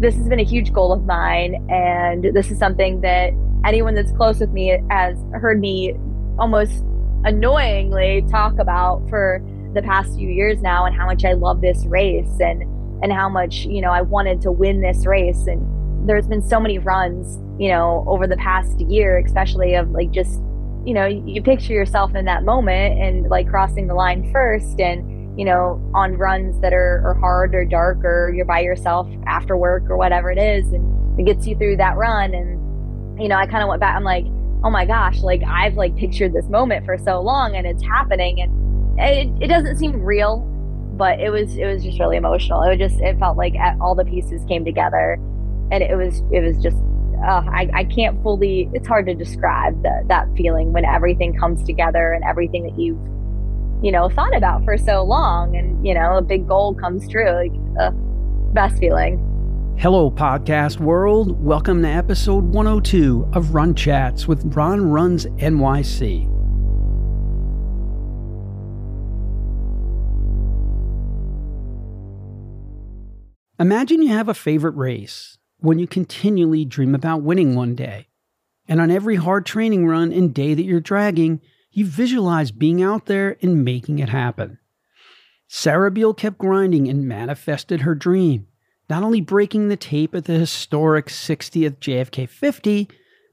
this has been a huge goal of mine. And this is something that anyone that's close with me has heard me almost annoyingly talk about for the past few years now and how much I love this race and and how much, you know, I wanted to win this race and there's been so many runs, you know, over the past year, especially of like just, you know, you picture yourself in that moment and like crossing the line first and, you know, on runs that are, are hard or dark or you're by yourself after work or whatever it is. And it gets you through that run. And, you know, I kind of went back, I'm like, oh my gosh, like I've like pictured this moment for so long and it's happening. And it, it doesn't seem real, but it was, it was just really emotional. It just, it felt like all the pieces came together and it was it was just uh, I, I can't fully it's hard to describe the, that feeling when everything comes together and everything that you've you know thought about for so long and you know a big goal comes true like uh, best feeling hello podcast world welcome to episode 102 of run chats with ron runs nyc Imagine you have a favorite race when you continually dream about winning one day. And on every hard training run and day that you're dragging, you visualize being out there and making it happen. Sarah Biehl kept grinding and manifested her dream, not only breaking the tape at the historic 60th JFK 50,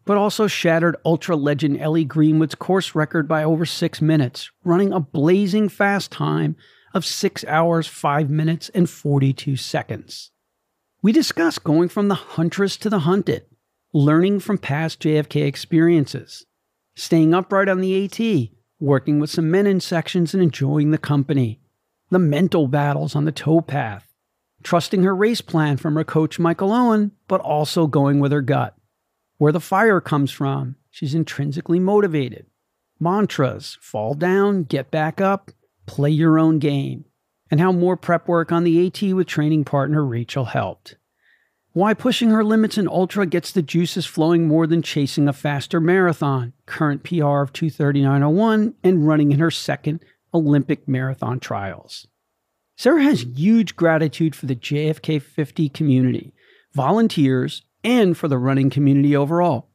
but also shattered ultra legend Ellie Greenwood's course record by over six minutes, running a blazing fast time of 6 hours, 5 minutes, and 42 seconds. We discuss going from the huntress to the hunted, learning from past JFK experiences, staying upright on the AT, working with some men in sections and enjoying the company, the mental battles on the towpath, trusting her race plan from her coach Michael Owen, but also going with her gut. Where the fire comes from, she's intrinsically motivated. Mantras fall down, get back up, play your own game and how more prep work on the AT with training partner Rachel helped. Why pushing her limits in ultra gets the juices flowing more than chasing a faster marathon, current PR of 239.01, and running in her second Olympic marathon trials. Sarah has huge gratitude for the JFK 50 community, volunteers, and for the running community overall.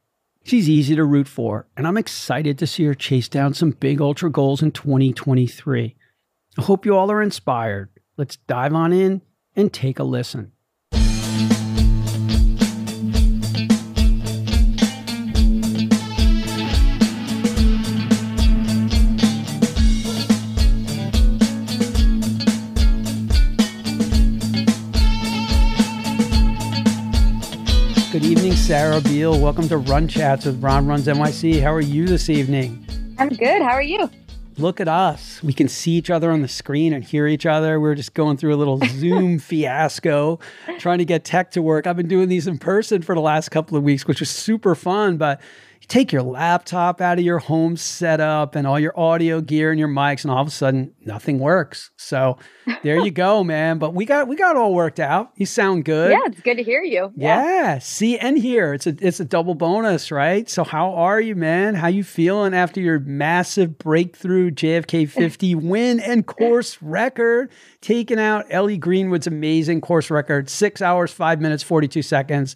She's easy to root for, and I'm excited to see her chase down some big ultra goals in 2023. I hope you all are inspired. Let's dive on in and take a listen. Sarah Biehl. Welcome to Run Chats with Ron Runs NYC. How are you this evening? I'm good. How are you? look at us. We can see each other on the screen and hear each other. We're just going through a little Zoom fiasco trying to get tech to work. I've been doing these in person for the last couple of weeks, which is super fun, but take your laptop out of your home setup and all your audio gear and your mics, and all of a sudden nothing works. So there you go, man. But we got we got all worked out. You sound good. Yeah, it's good to hear you. Yeah. yeah, see and hear. It's a it's a double bonus, right? So how are you, man? How you feeling after your massive breakthrough JFK 50 win and course record, taking out Ellie Greenwood's amazing course record, six hours, five minutes, 42 seconds.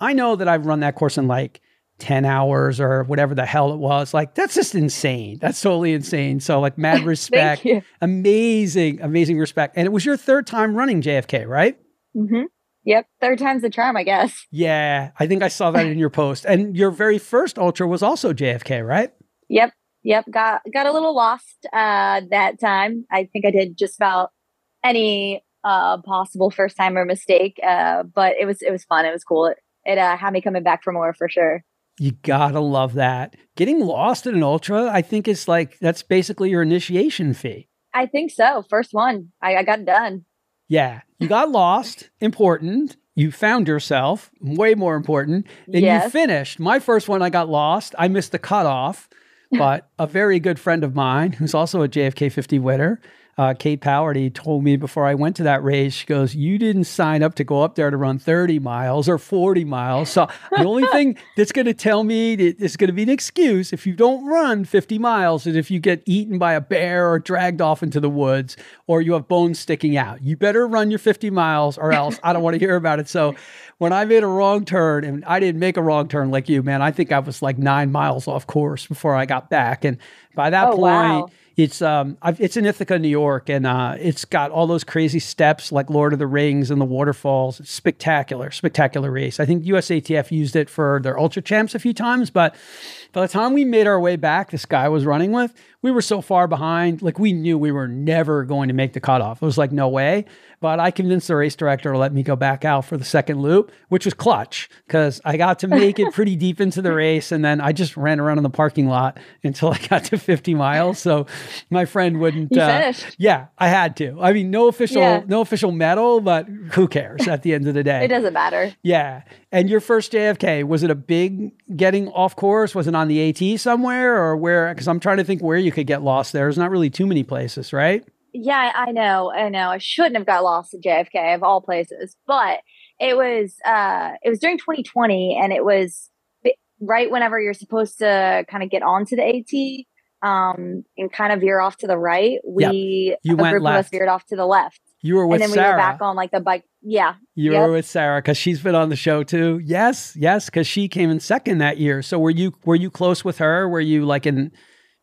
I know that I've run that course in like 10 hours or whatever the hell it was. Like, that's just insane. That's totally insane. So, like, mad respect. amazing, amazing respect. And it was your third time running JFK, right? Mm-hmm. Yep. Third time's the charm, I guess. Yeah. I think I saw that in your post. And your very first ultra was also JFK, right? Yep. Yep. Got got a little lost uh that time. I think I did just about any uh possible first timer mistake. Uh but it was it was fun. It was cool. It, it uh had me coming back for more for sure. You gotta love that. Getting lost in an ultra, I think is like that's basically your initiation fee. I think so. First one, I, I got done. Yeah, you got lost. Important. You found yourself. Way more important. And yes. you finished. My first one, I got lost. I missed the cutoff, but a very good friend of mine, who's also a JFK 50 winner, uh, Kate Powerty told me before I went to that race, she goes, You didn't sign up to go up there to run 30 miles or 40 miles. So the only thing that's going to tell me it's going to be an excuse if you don't run 50 miles is if you get eaten by a bear or dragged off into the woods or you have bones sticking out. You better run your 50 miles or else I don't want to hear about it. So when I made a wrong turn, and I didn't make a wrong turn like you, man, I think I was like nine miles off course before I got back. And by that oh, point, wow. It's um, I've, it's in Ithaca, New York, and uh, it's got all those crazy steps like Lord of the Rings and the waterfalls. It's spectacular, spectacular race. I think USATF used it for their Ultra Champs a few times, but by the time we made our way back, this guy was running with, we were so far behind. Like we knew we were never going to make the cutoff. It was like no way. But I convinced the race director to let me go back out for the second loop, which was clutch because I got to make it pretty deep into the race. And then I just ran around in the parking lot until I got to 50 miles. So my friend wouldn't. Uh, yeah, I had to. I mean, no official, yeah. no official medal, but who cares at the end of the day? it doesn't matter. Yeah. And your first JFK, was it a big getting off course? Was it on the AT somewhere or where? Because I'm trying to think where you could get lost there. There's not really too many places, right? Yeah, I know. I know. I shouldn't have got lost at JFK of all places, but it was uh it was during 2020 and it was right whenever you're supposed to kind of get onto the AT um and kind of veer off to the right. We yep. you a went group left. of us veered off to the left. You were with and then Sarah. we were back on like the bike. Yeah. You yep. were with Sarah because she's been on the show too. Yes, yes, because she came in second that year. So were you were you close with her? Were you like in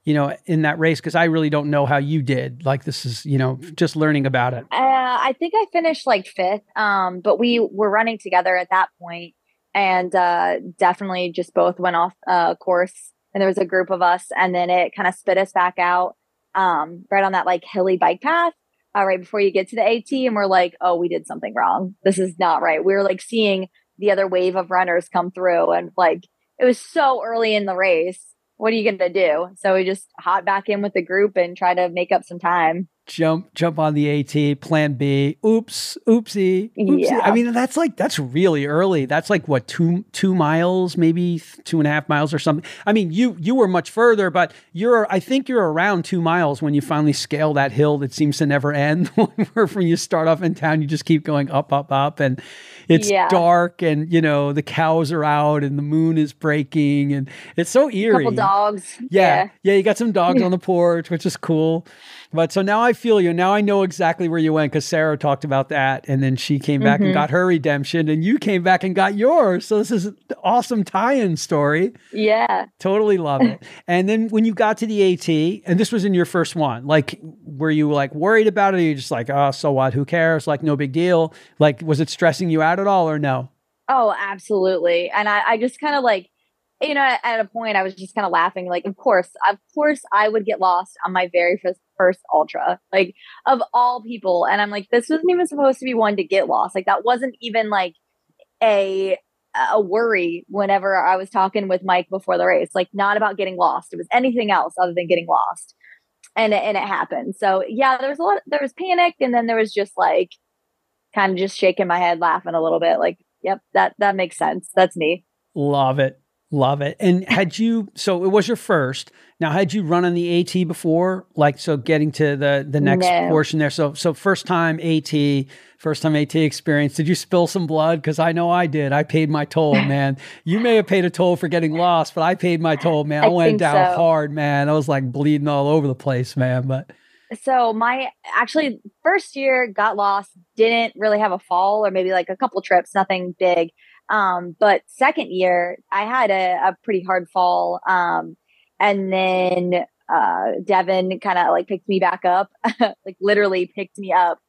you know, in that race? Because I really don't know how you did. Like this is, you know, just learning about it. Uh, I think I finished like fifth, um, but we were running together at that point, and uh, definitely just both went off uh, course. And there was a group of us, and then it kind of spit us back out um, right on that like hilly bike path. Uh, right before you get to the AT, and we're like, "Oh, we did something wrong. This is not right." We were like seeing the other wave of runners come through, and like it was so early in the race what are you going to do? So we just hop back in with the group and try to make up some time jump jump on the AT, plan B. Oops, oopsie, oopsie. Yeah. I mean, that's like that's really early. That's like what two two miles, maybe two and a half miles or something. I mean, you you were much further, but you're I think you're around two miles when you finally scale that hill that seems to never end. Where when you start off in town, you just keep going up, up, up, and it's yeah. dark, and you know the cows are out, and the moon is breaking, and it's so eerie. Couple dogs. Yeah, yeah. yeah you got some dogs on the porch, which is cool. But so now I feel you. Now I know exactly where you went because Sarah talked about that. And then she came back mm-hmm. and got her redemption, and you came back and got yours. So this is an awesome tie in story. Yeah. Totally love it. and then when you got to the AT, and this was in your first one, like, were you like worried about it? Or you just like, oh, so what? Who cares? Like, no big deal. Like, was it stressing you out at all or no? Oh, absolutely. And I, I just kind of like, you know, at a point I was just kind of laughing, like, of course, of course I would get lost on my very first, first ultra, like of all people. And I'm like, this wasn't even supposed to be one to get lost. Like that wasn't even like a a worry whenever I was talking with Mike before the race, like not about getting lost. It was anything else other than getting lost. And and it happened. So yeah, there was a lot there was panic and then there was just like kind of just shaking my head, laughing a little bit, like, yep, that that makes sense. That's me. Love it. Love it. And had you so it was your first. Now had you run on the AT before? Like so getting to the the next no. portion there. So so first time AT, first time AT experience. Did you spill some blood cuz I know I did. I paid my toll, man. you may have paid a toll for getting lost, but I paid my toll, man. I, I went down so. hard, man. I was like bleeding all over the place, man, but so my actually first year got lost, didn't really have a fall or maybe like a couple trips, nothing big. Um, but second year, I had a, a pretty hard fall. Um, and then uh, Devin kind of like picked me back up, like literally picked me up.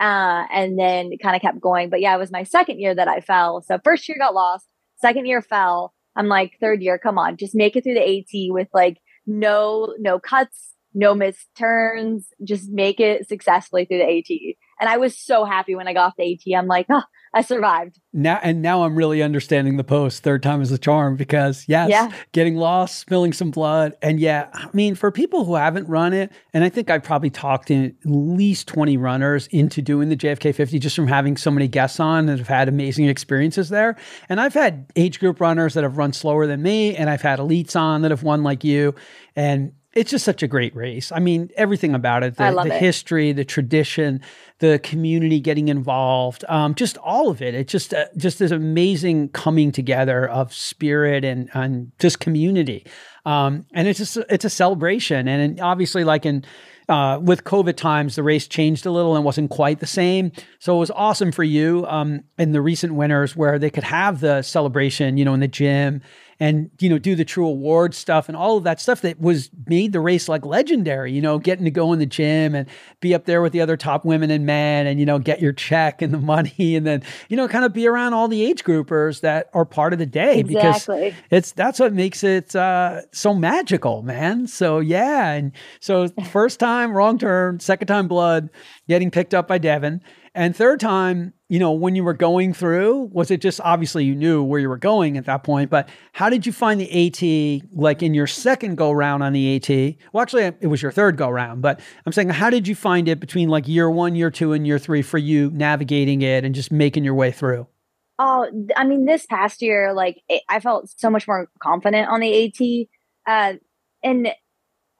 Uh, and then kind of kept going. But yeah, it was my second year that I fell. So first year got lost, second year fell. I'm like, third year, come on, just make it through the AT with like no no cuts, no missed turns, just make it successfully through the AT. And I was so happy when I got off the AT. I'm like, oh, I survived. Now and now I'm really understanding the post. Third time is a charm because yes, yeah. getting lost, spilling some blood, and yeah, I mean for people who haven't run it, and I think I probably talked in at least 20 runners into doing the JFK 50 just from having so many guests on that have had amazing experiences there. And I've had age group runners that have run slower than me, and I've had elites on that have won like you, and it's just such a great race. I mean, everything about it, the, the it. history, the tradition, the community getting involved, um, just all of it. It just uh, just this amazing coming together of spirit and and just community. Um, and it's just it's a celebration. And obviously, like in uh, with COVID times, the race changed a little and wasn't quite the same. So it was awesome for you um, in the recent winters where they could have the celebration, you know, in the gym and you know do the true award stuff and all of that stuff that was made the race like legendary you know getting to go in the gym and be up there with the other top women and men and you know get your check and the money and then you know kind of be around all the age groupers that are part of the day exactly. because it's that's what makes it uh, so magical man so yeah and so first time wrong turn second time blood getting picked up by devin and third time, you know, when you were going through, was it just obviously you knew where you were going at that point, but how did you find the AT like in your second go round on the AT? Well, actually, it was your third go round, but I'm saying, how did you find it between like year one, year two, and year three for you navigating it and just making your way through? Oh, I mean, this past year, like it, I felt so much more confident on the AT. Uh, and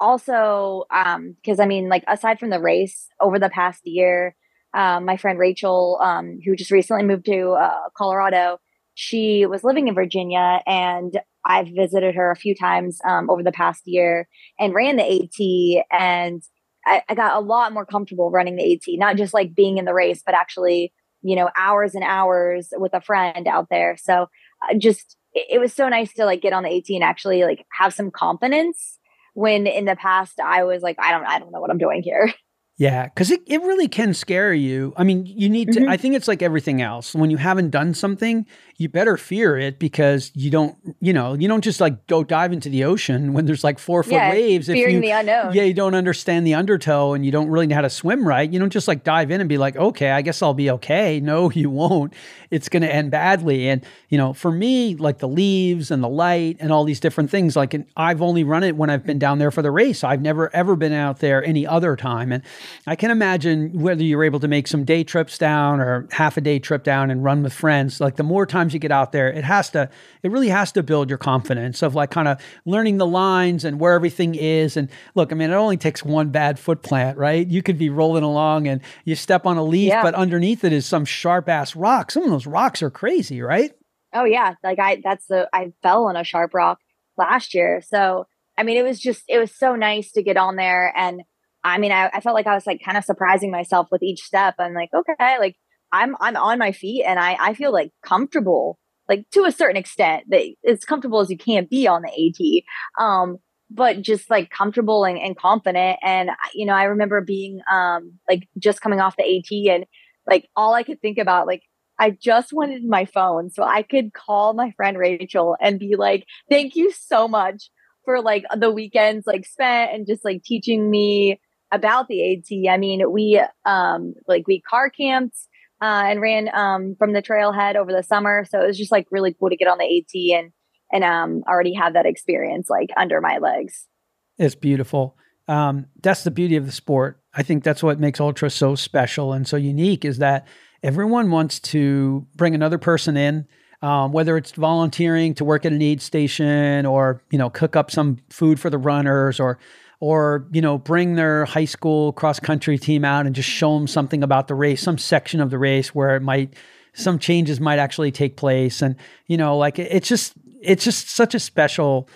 also, um, because I mean, like aside from the race over the past year, um, my friend Rachel, um, who just recently moved to uh, Colorado, she was living in Virginia, and I've visited her a few times um, over the past year and ran the AT, and I, I, got a lot more comfortable running the AT, not just like being in the race, but actually, you know, hours and hours with a friend out there. So uh, just it, it was so nice to like get on the AT and actually like have some confidence when in the past I was like, I don't, I don't know what I'm doing here. Yeah, because it, it really can scare you. I mean, you need to, mm-hmm. I think it's like everything else. When you haven't done something, you better fear it because you don't, you know, you don't just like go dive into the ocean when there's like four foot yeah, waves. Fearing if you, the unknown. Yeah, you don't understand the undertow and you don't really know how to swim right. You don't just like dive in and be like, okay, I guess I'll be okay. No, you won't. It's going to end badly. And, you know, for me, like the leaves and the light and all these different things, like I've only run it when I've been down there for the race. I've never ever been out there any other time. And I can imagine whether you're able to make some day trips down or half a day trip down and run with friends, like the more times you get out there, it has to, it really has to build your confidence of like kind of learning the lines and where everything is. And look, I mean, it only takes one bad foot plant, right? You could be rolling along and you step on a leaf, yeah. but underneath it is some sharp ass rock. Some of those rocks are crazy, right? Oh yeah. Like I, that's the, I fell on a sharp rock last year. So, I mean, it was just, it was so nice to get on there and I mean, I, I felt like I was like kind of surprising myself with each step. I'm like, okay, like I'm I'm on my feet and I I feel like comfortable, like to a certain extent, that as comfortable as you can be on the AT. Um, but just like comfortable and, and confident. And you know, I remember being um like just coming off the AT and like all I could think about like I just wanted my phone so I could call my friend Rachel and be like, thank you so much for like the weekends like spent and just like teaching me about the AT. I mean, we um like we car camped uh, and ran um from the trailhead over the summer, so it was just like really cool to get on the AT and and um already have that experience like under my legs. It's beautiful. Um, that's the beauty of the sport. I think that's what makes ultra so special and so unique is that everyone wants to bring another person in. Um, whether it's volunteering to work at an aid station or you know cook up some food for the runners or or you know bring their high school cross country team out and just show them something about the race some section of the race where it might some changes might actually take place. And you know like it's just it's just such a special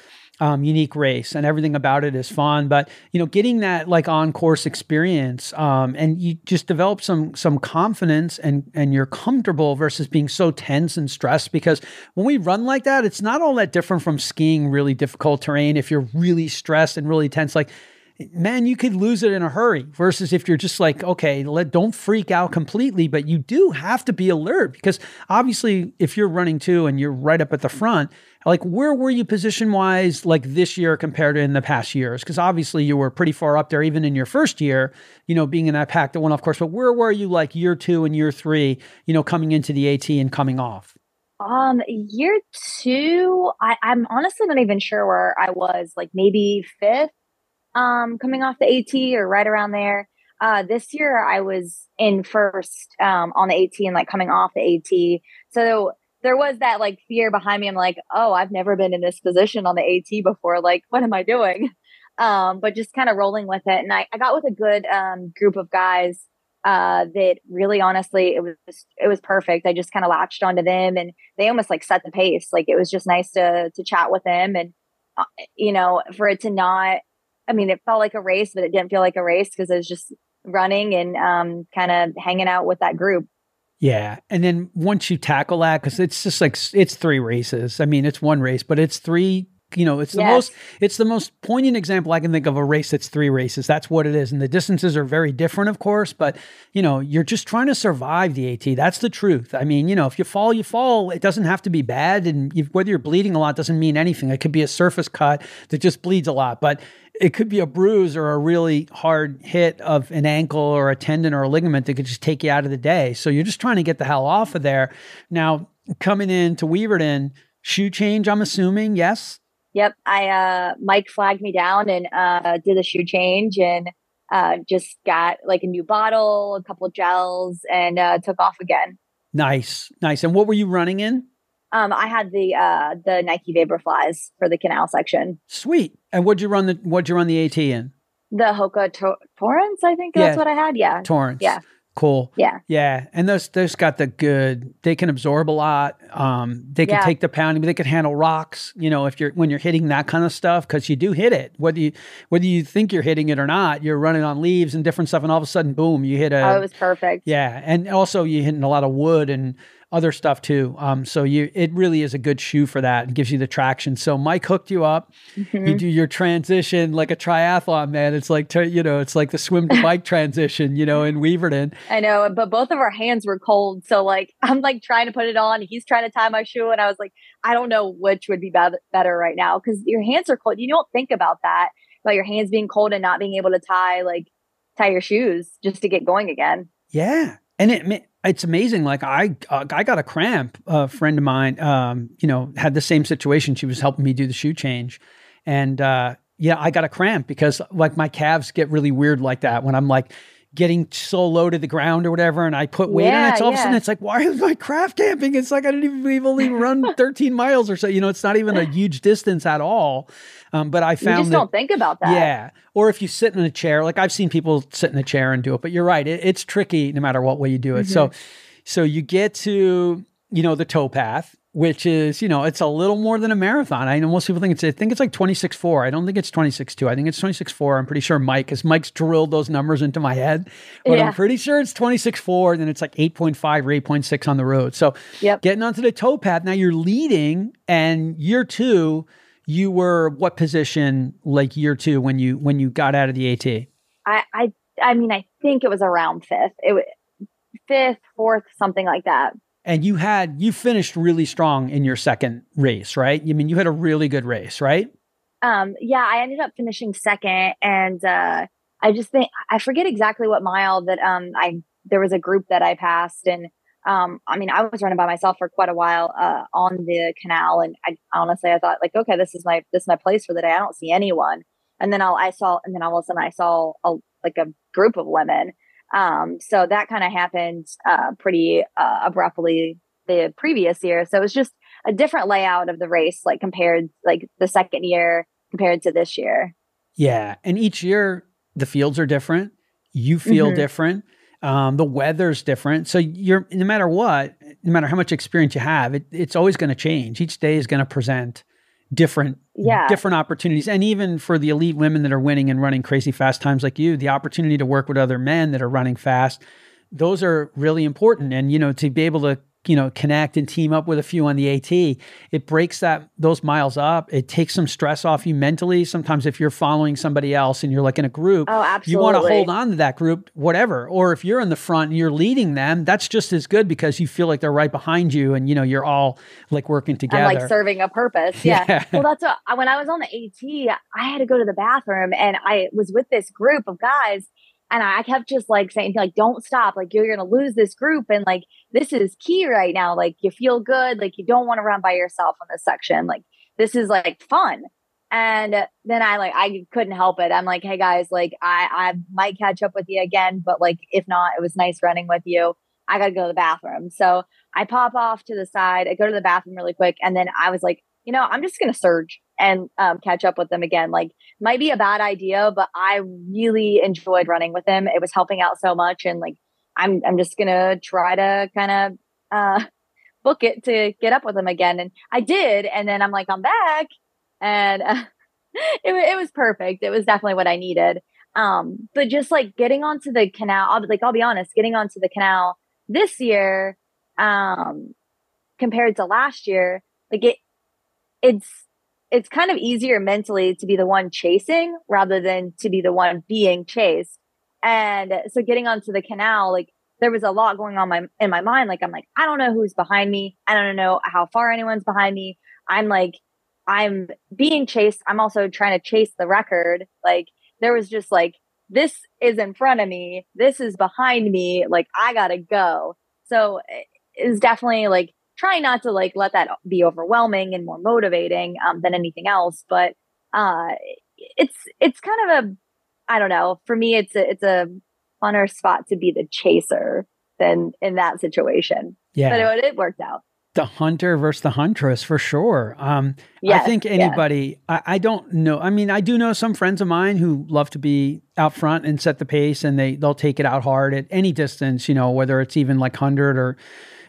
um, unique race and everything about it is fun. But you know, getting that like on course experience, um, and you just develop some some confidence and and you're comfortable versus being so tense and stressed. Because when we run like that, it's not all that different from skiing really difficult terrain. If you're really stressed and really tense, like man, you could lose it in a hurry versus if you're just like, okay, let don't freak out completely, but you do have to be alert because obviously if you're running too and you're right up at the front, like where were you position wise like this year compared to in the past years? Because obviously you were pretty far up there even in your first year, you know, being in that pack that went off course. But where were you like year two and year three, you know, coming into the AT and coming off? Um, year two, I, I'm honestly not even sure where I was, like maybe fifth um, coming off the AT or right around there. Uh, this year I was in first um, on the AT and like coming off the AT. So there was that like fear behind me. I'm like, oh, I've never been in this position on the AT before. Like, what am I doing? Um, but just kind of rolling with it. And I, I got with a good um, group of guys uh, that really honestly it was it was perfect. I just kind of latched onto them and they almost like set the pace. Like it was just nice to to chat with them and uh, you know for it to not I mean it felt like a race but it didn't feel like a race because it was just running and um, kind of hanging out with that group. Yeah. And then once you tackle that, because it's just like, it's three races. I mean, it's one race, but it's three you know it's the yes. most it's the most poignant example i can think of a race that's three races. That's what it is. And the distances are very different of course but you know you're just trying to survive the at that's the truth. I mean you know if you fall you fall. It doesn't have to be bad. And whether you're bleeding a lot doesn't mean anything. It could be a surface cut that just bleeds a lot but it could be a bruise or a really hard hit of an ankle or a tendon or a ligament that could just take you out of the day. So you're just trying to get the hell off of there. Now coming into weaverton shoe change i'm assuming yes Yep. I uh Mike flagged me down and uh did a shoe change and uh just got like a new bottle, a couple gels and uh took off again. Nice. Nice. And what were you running in? Um I had the uh the Nike Vaporflies for the canal section. Sweet. And what'd you run the what'd you run the AT in? The Hoka Tor- Torrents, I think that's what I had. Yeah. Torrents. Yeah. Cool. Yeah. Yeah. And those those got the good they can absorb a lot. Um they can yeah. take the pounding, but they can handle rocks, you know, if you're when you're hitting that kind of stuff, because you do hit it. Whether you whether you think you're hitting it or not, you're running on leaves and different stuff, and all of a sudden, boom, you hit a Oh, it was perfect. Yeah. And also you hitting a lot of wood and other stuff too. Um, so you it really is a good shoe for that and gives you the traction. So Mike hooked you up. Mm-hmm. You do your transition like a triathlon, man. It's like you know, it's like the swim to bike transition, you know, in Weaverton. I know, but both of our hands were cold. So like I'm like trying to put it on. He's trying to tie my shoe, and I was like, I don't know which would be be- better right now because your hands are cold. You don't think about that about your hands being cold and not being able to tie like tie your shoes just to get going again. Yeah, and it it's amazing. Like I, uh, I got a cramp. A friend of mine, um, you know, had the same situation. She was helping me do the shoe change, and uh, yeah, I got a cramp because like my calves get really weird like that when I'm like getting so low to the ground or whatever, and I put weight yeah, on it. So all yeah. of a sudden, it's like, why is my craft camping? It's like I didn't even we've only run 13 miles or so. You know, it's not even a huge distance at all. Um, but I found you just that, don't think about that. Yeah, or if you sit in a chair, like I've seen people sit in a chair and do it. But you're right, it, it's tricky no matter what way you do it. Mm-hmm. So, so you get to you know the towpath which is, you know, it's a little more than a marathon. I know most people think it's, I think it's like 26.4. I don't think it's 26.2. I think it's 26.4. I'm pretty sure Mike, because Mike's drilled those numbers into my head, but yeah. I'm pretty sure it's 26.4. Then it's like 8.5 or 8.6 on the road. So yep. getting onto the tow path, now you're leading and year two, you were what position like year two when you, when you got out of the AT? I, I, I mean, I think it was around fifth. It was fifth, fourth, something like that and you had you finished really strong in your second race, right? I mean, you had a really good race, right? Um, yeah, I ended up finishing second, and uh, I just think I forget exactly what mile that um I there was a group that I passed, and um I mean I was running by myself for quite a while uh on the canal, and I honestly I thought like okay this is my this is my place for the day. I don't see anyone, and then I'll, I saw and then all of a sudden I saw a, like a group of women um, so that kind of happened uh, pretty uh, abruptly the previous year. So it was just a different layout of the race, like compared like the second year compared to this year. Yeah, and each year the fields are different. You feel mm-hmm. different. Um, the weather's different. So you're no matter what, no matter how much experience you have, it, it's always going to change. Each day is going to present different yeah. different opportunities and even for the elite women that are winning and running crazy fast times like you the opportunity to work with other men that are running fast those are really important and you know to be able to you know connect and team up with a few on the AT it breaks that those miles up. It takes some stress off you mentally. Sometimes if you're following somebody else and you're like in a group oh, absolutely. you want to hold on to that group whatever. Or if you're in the front and you're leading them that's just as good because you feel like they're right behind you and you know you're all like working together like serving a purpose. Yeah, yeah. well that's what when I was on the AT I had to go to the bathroom and I was with this group of guys and I kept just like saying, like, don't stop. Like, you're going to lose this group. And like, this is key right now. Like, you feel good. Like, you don't want to run by yourself on this section. Like, this is like fun. And then I like, I couldn't help it. I'm like, hey guys, like, I, I might catch up with you again. But like, if not, it was nice running with you. I got to go to the bathroom. So I pop off to the side. I go to the bathroom really quick. And then I was like, you know, I'm just going to surge and um, catch up with them again. Like, might be a bad idea, but I really enjoyed running with him. It was helping out so much. And like, I'm, I'm just to try to kind of uh, book it to get up with him again. And I did. And then I'm like, I'm back. And uh, it, it was perfect. It was definitely what I needed. Um, but just like getting onto the canal, I'll, like, I'll be honest, getting onto the canal this year, um, compared to last year, like it, it's it's kind of easier mentally to be the one chasing rather than to be the one being chased. And so getting onto the canal, like there was a lot going on my in my mind. Like I'm like, I don't know who's behind me. I don't know how far anyone's behind me. I'm like, I'm being chased. I'm also trying to chase the record. Like there was just like, this is in front of me. This is behind me. Like I gotta go. So it's definitely like try not to like let that be overwhelming and more motivating um, than anything else. But uh, it's it's kind of a I don't know. For me, it's a it's a funner spot to be the chaser than in that situation. Yeah, but it, it worked out the hunter versus the huntress for sure. Um, yes, I think anybody, yeah. I, I, don't know. I mean, I do know some friends of mine who love to be out front and set the pace and they, they'll take it out hard at any distance, you know, whether it's even like 100 or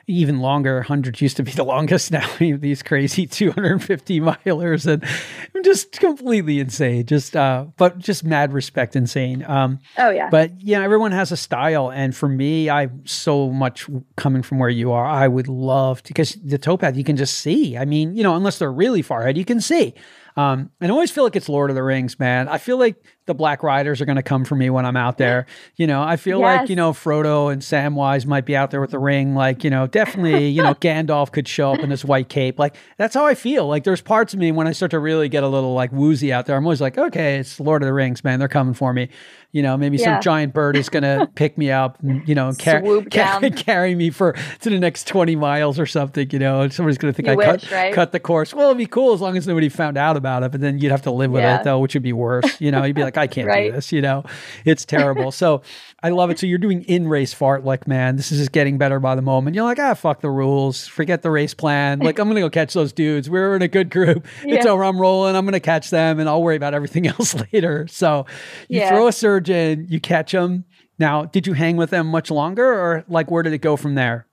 even longer. 100 used to be the longest. Now these crazy 250 milers and just completely insane. Just, uh, but just mad respect insane. Um, oh, yeah. But yeah, everyone has a style. And for me, I'm so much coming from where you are, I would love to, because the towpath you can just see. I mean, you know, unless they're really far ahead, you can see. Um, and I always feel like it's Lord of the Rings, man. I feel like the Black Riders are going to come for me when I'm out there. You know, I feel yes. like, you know, Frodo and Samwise might be out there with the ring. Like, you know, definitely, you know, Gandalf could show up in his white cape. Like, that's how I feel. Like, there's parts of me when I start to really get a little like woozy out there, I'm always like, okay, it's Lord of the Rings, man. They're coming for me. You know, maybe yeah. some giant bird is going to pick me up and, you know, car- car- carry me for to the next 20 miles or something, you know, and somebody's going to think you I wish, cut, right? cut the course. Well, it'd be cool as long as nobody found out about it, but then you'd have to live with yeah. it though, which would be worse. You know, you'd be like, I can't right. do this, you know, it's terrible. so I love it. So you're doing in race fart, like, man, this is just getting better by the moment. You're like, ah, fuck the rules, forget the race plan. Like, I'm going to go catch those dudes. We're in a good group. Yeah. It's over. I'm rolling. I'm going to catch them and I'll worry about everything else later. So you yeah. throw a surge in, you catch them. Now, did you hang with them much longer or like where did it go from there?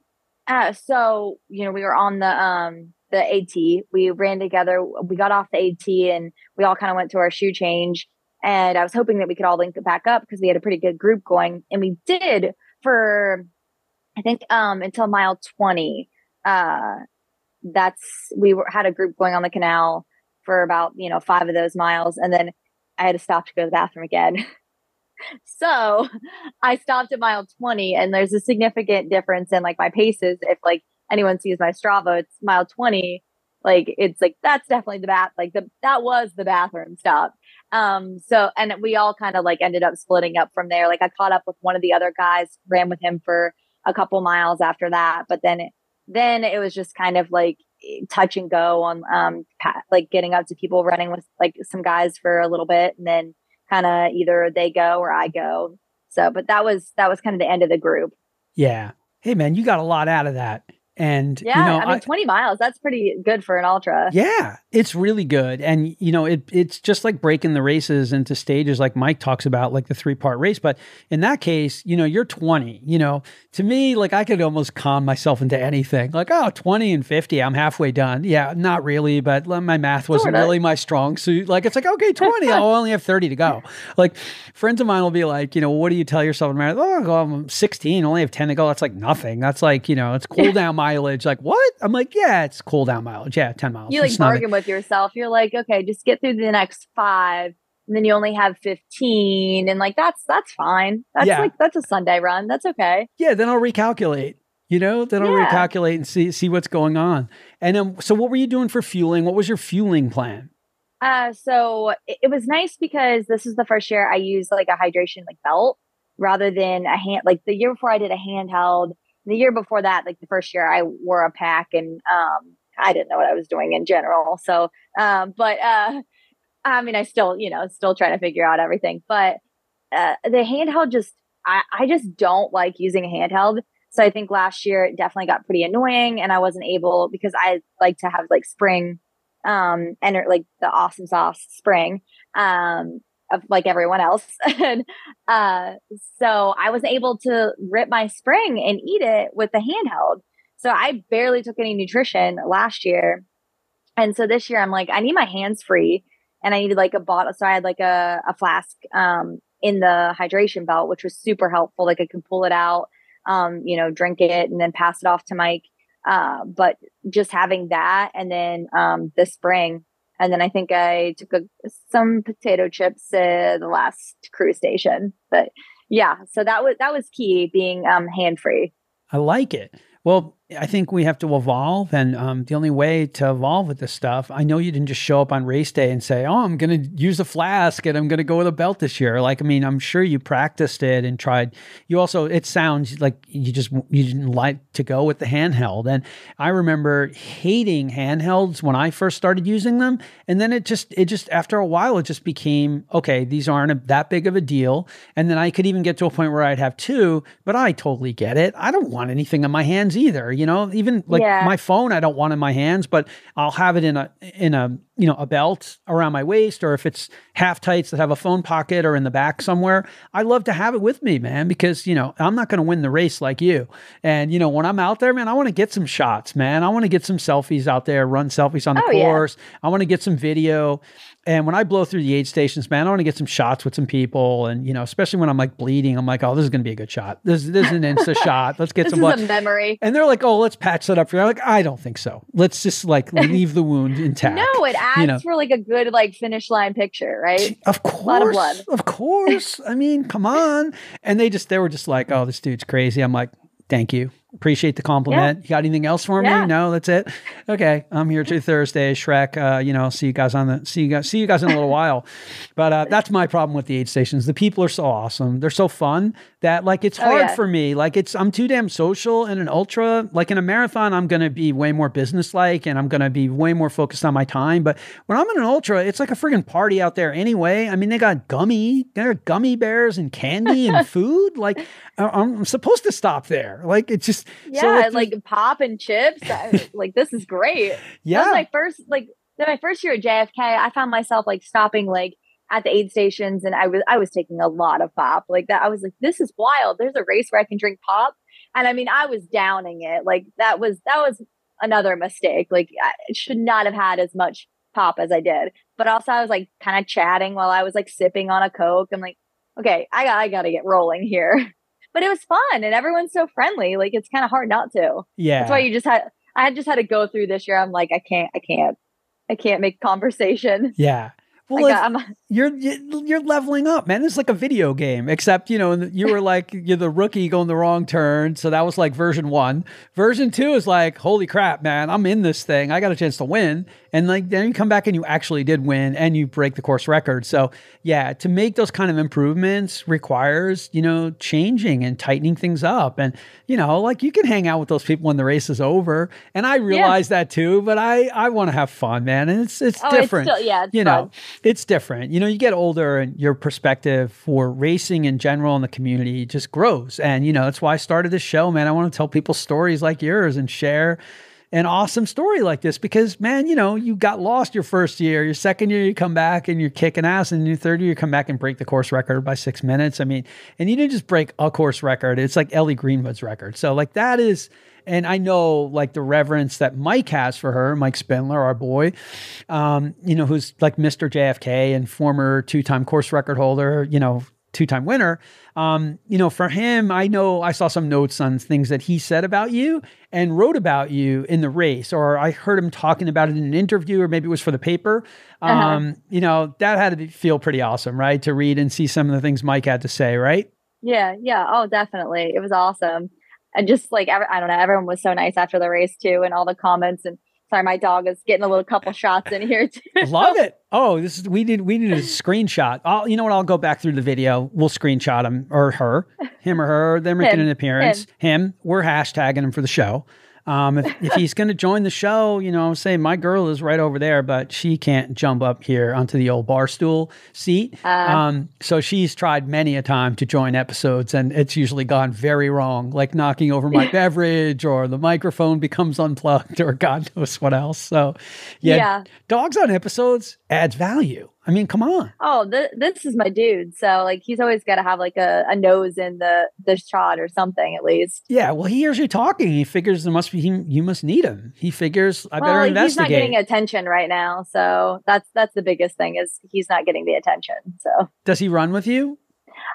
Uh, so, you know, we were on the um the AT. We ran together. We got off the AT and we all kind of went to our shoe change. And I was hoping that we could all link it back up because we had a pretty good group going. And we did for I think um until mile 20. Uh that's we were had a group going on the canal for about, you know, five of those miles. And then I had to stop to go to the bathroom again. so I stopped at mile 20 and there's a significant difference in like my paces. If like anyone sees my Strava, it's mile 20. Like it's like that's definitely the bath. Like the that was the bathroom stop. Um, so and we all kind of like ended up splitting up from there. Like I caught up with one of the other guys, ran with him for a couple miles after that, but then it, then it was just kind of like touch and go on um like getting up to people running with like some guys for a little bit and then kind of either they go or I go. So, but that was that was kind of the end of the group. Yeah. Hey man, you got a lot out of that. And yeah, you know, I mean, I, 20 miles, that's pretty good for an ultra. Yeah, it's really good. And, you know, it, it's just like breaking the races into stages like Mike talks about, like the three part race. But in that case, you know, you're 20. You know, to me, like I could almost con myself into anything. Like, oh, 20 and 50, I'm halfway done. Yeah, not really, but my math wasn't really my strong suit. Like, it's like, okay, 20, I'll only have 30 to go. Like, friends of mine will be like, you know, what do you tell yourself in marathon? Oh, I'm 16, only have 10 to go. That's like nothing. That's like, you know, it's cool down my mileage. Like, what? I'm like, yeah, it's cool down mileage. Yeah, 10 miles. You like bargain with yourself. You're like, okay, just get through the next five. And then you only have 15. And like, that's, that's fine. That's yeah. like, that's a Sunday run. That's okay. Yeah. Then I'll recalculate. You know, then I'll yeah. recalculate and see see what's going on. And um, so, what were you doing for fueling? What was your fueling plan? Uh, so it, it was nice because this is the first year I used like a hydration like belt rather than a hand. Like the year before, I did a handheld the year before that, like the first year, I wore a pack and um, I didn't know what I was doing in general. So, um, but uh, I mean, I still, you know, still trying to figure out everything. But uh, the handheld just, I, I just don't like using a handheld. So I think last year it definitely got pretty annoying, and I wasn't able because I like to have like spring um, and like the awesome sauce spring, um, like everyone else. and uh, so I was able to rip my spring and eat it with the handheld. So I barely took any nutrition last year. And so this year I'm like, I need my hands free and I needed like a bottle. So I had like a, a flask um, in the hydration belt, which was super helpful. Like I could pull it out, um, you know, drink it and then pass it off to Mike. Uh, but just having that and then um, the spring and then I think I took a, some potato chips uh, the last cruise station. But yeah, so that was that was key being um, hand free. I like it. Well, I think we have to evolve, and um, the only way to evolve with this stuff, I know you didn't just show up on race day and say, "Oh, I'm going to use a flask and I'm going to go with a belt this year." Like, I mean, I'm sure you practiced it and tried. You also, it sounds like you just you didn't like to go with the handheld, and I remember hating handhelds when I first started using them, and then it just, it just after a while, it just became okay. These aren't a, that big of a deal, and then I could even get to a point where I'd have two, but I totally get it. I don't want anything in my hands either you know even like yeah. my phone i don't want in my hands but i'll have it in a in a you know a belt around my waist or if it's half tights that have a phone pocket or in the back somewhere i love to have it with me man because you know i'm not going to win the race like you and you know when i'm out there man i want to get some shots man i want to get some selfies out there run selfies on the oh, course yeah. i want to get some video and when I blow through the aid stations, man, I want to get some shots with some people, and you know, especially when I'm like bleeding, I'm like, oh, this is going to be a good shot. This, this is an insta shot. Let's get some blood. memory. And they're like, oh, let's patch that up for you. I'm like, I don't think so. Let's just like leave the wound intact. no, it adds you know? for like a good like finish line picture, right? Of course, a lot of blood. Of course. I mean, come on. And they just they were just like, oh, this dude's crazy. I'm like, thank you. Appreciate the compliment. Yeah. You got anything else for yeah. me? No, that's it. Okay, I'm here to Thursday, Shrek. Uh, you know, see you guys on the see you guys see you guys in a little while. But uh, that's my problem with the aid stations. The people are so awesome. They're so fun that like it's oh, hard oh, yeah. for me. Like it's I'm too damn social in an ultra. Like in a marathon, I'm gonna be way more business like and I'm gonna be way more focused on my time. But when I'm in an ultra, it's like a friggin' party out there anyway. I mean, they got gummy, there are gummy bears and candy and food. Like I'm supposed to stop there. Like it's just yeah, so like, like pop and chips. I, like this is great. Yeah, my first like then my first year at JFK. I found myself like stopping like at the aid stations, and I was I was taking a lot of pop like that. I was like, this is wild. There's a race where I can drink pop, and I mean, I was downing it. Like that was that was another mistake. Like I should not have had as much pop as I did. But also, I was like kind of chatting while I was like sipping on a coke. I'm like, okay, I got I got to get rolling here. But it was fun and everyone's so friendly. Like it's kind of hard not to. Yeah. That's why you just had I just had to go through this year. I'm like, I can't, I can't, I can't make conversation. Yeah. Well, got, you're you're leveling up, man. It's like a video game, except you know you were like you're the rookie going the wrong turn, so that was like version one. Version two is like, holy crap, man, I'm in this thing. I got a chance to win, and like then you come back and you actually did win, and you break the course record. So yeah, to make those kind of improvements requires you know changing and tightening things up, and you know like you can hang out with those people when the race is over, and I realize yeah. that too. But I I want to have fun, man, and it's it's oh, different. It's still, yeah, it's you fun. know it's different. You know, you get older and your perspective for racing in general in the community just grows. And, you know, that's why I started this show, man. I want to tell people stories like yours and share an awesome story like this because, man, you know, you got lost your first year. Your second year, you come back and you're kicking ass. And your third year, you come back and break the course record by six minutes. I mean, and you didn't just break a course record, it's like Ellie Greenwood's record. So, like, that is and I know like the reverence that Mike has for her, Mike Spinnler, our boy, um, you know, who's like Mr. JFK and former two time course record holder, you know, two time winner. Um, you know, for him, I know I saw some notes on things that he said about you and wrote about you in the race, or I heard him talking about it in an interview, or maybe it was for the paper. Uh-huh. Um, you know, that had to feel pretty awesome, right? To read and see some of the things Mike had to say, right? Yeah, yeah. Oh, definitely. It was awesome and just like I don't know, everyone was so nice after the race too, and all the comments. And sorry, my dog is getting a little couple shots in here too. Love it. Oh, this is we did we need a screenshot. I'll you know what? I'll go back through the video. We'll screenshot him or her, him or her. They're making him, an appearance. Him. him. We're hashtagging him for the show. Um, if, if he's going to join the show, you know, I'm saying my girl is right over there, but she can't jump up here onto the old bar stool seat. Uh, um, so she's tried many a time to join episodes, and it's usually gone very wrong, like knocking over my beverage, or the microphone becomes unplugged, or God knows what else. So, yeah, Yeah. dogs on episodes adds value. I mean, come on. Oh, th- this is my dude. So like he's always got to have like a, a nose in the the shot or something at least. Yeah, well, he hears you talking. He figures there must be he, you must need him. He figures I better well, he's not investigate. getting attention right now, so that's that's the biggest thing is he's not getting the attention. So Does he run with you?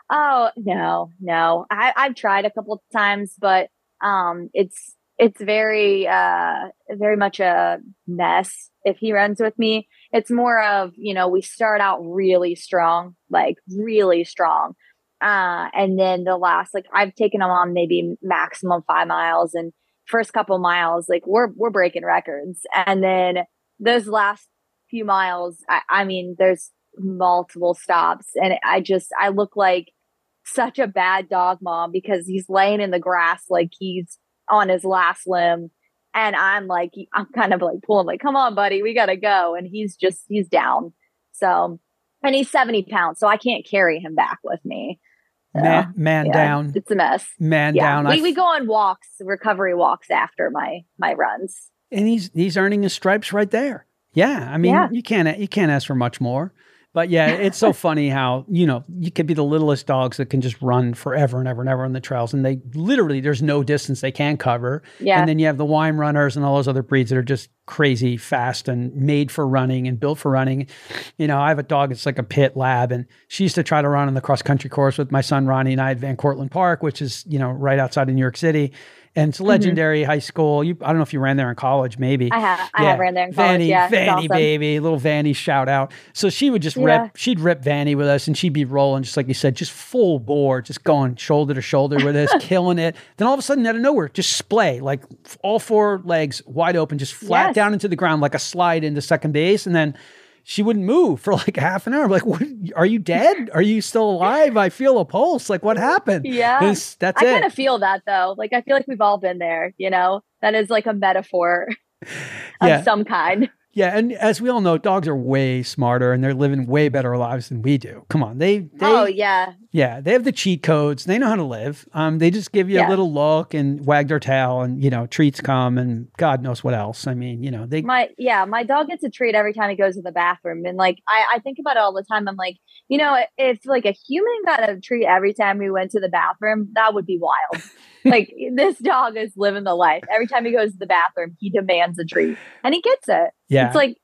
oh no, no, I, I've tried a couple of times, but um, it's it's very uh very much a mess if he runs with me. It's more of you know we start out really strong, like really strong, uh, and then the last like I've taken him on maybe maximum five miles and first couple miles like we're we're breaking records and then those last few miles I, I mean there's multiple stops and I just I look like such a bad dog mom because he's laying in the grass like he's on his last limb and I'm like I'm kind of like pulling like come on buddy we gotta go and he's just he's down so and he's 70 pounds so I can't carry him back with me So, Man, man yeah, down, it's a mess man yeah down. We, we go on walks recovery walks after my my runs and he's he's earning his stripes right there. Yeah, I mean, Yeah. you can't you can't ask for much more. But yeah, it's so funny how you know you could be the littlest dogs that can just run forever and ever and ever on the trails, and they literally there's no distance they can cover. yeah And then you have the Weimaraners and all those other breeds that are just crazy fast and made for running and built for running. You know, I have a dog, it's like a pit lab, and she used to try to run on the cross country course with my son Ronnie and I at Van Cortlandt Park, which is, you know, right outside of New York City. And it's a legendary high school. You, I don't know if you ran there in college, maybe. I have I have ran there in college. Vanny, yeah, Vanny awesome. baby, little Vanny shout out. So she would just Yeah. rip, she'd rip Vanny with us and she'd be rolling, just like you said, just full bore, just going shoulder to shoulder with us, killing it. Then all of a sudden, out of nowhere, just splay, like all four legs wide open, just flat Yes. down into the ground like a slide into second base. And then she wouldn't move for like half an hour. I'm like, what, are you dead? Are you still alive? I feel a pulse. Like, what happened? Yeah. This- that's I it. kind of feel that though. Like I feel like we've all been there, you know? That is like a metaphor of Yeah. some kind. Yeah, and as we all know, dogs are way smarter and they're living way better lives than we do. Come on, they, they oh yeah. yeah, they have the cheat codes. They know how to live. Um, they just give you a little look and wag their tail, and you know, treats come, and God knows what else. I mean, you know, they My yeah, my dog gets a treat every time he goes to the bathroom. And like I, I think about it all the time. I'm like, you know, if like a human got a treat every time we went to the bathroom, that would be wild. like this dog is living the life. Every time he goes to the bathroom, he demands a treat. And he gets it. Yeah, It's like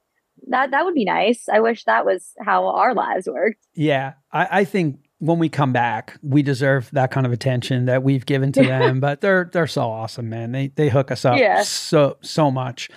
that that would be nice. I wish that was how our lives worked. yeah. I, I think when we come back, we deserve that kind of attention that we've given to them. but they're they're so awesome, man. They they hook us up Yeah. so so much.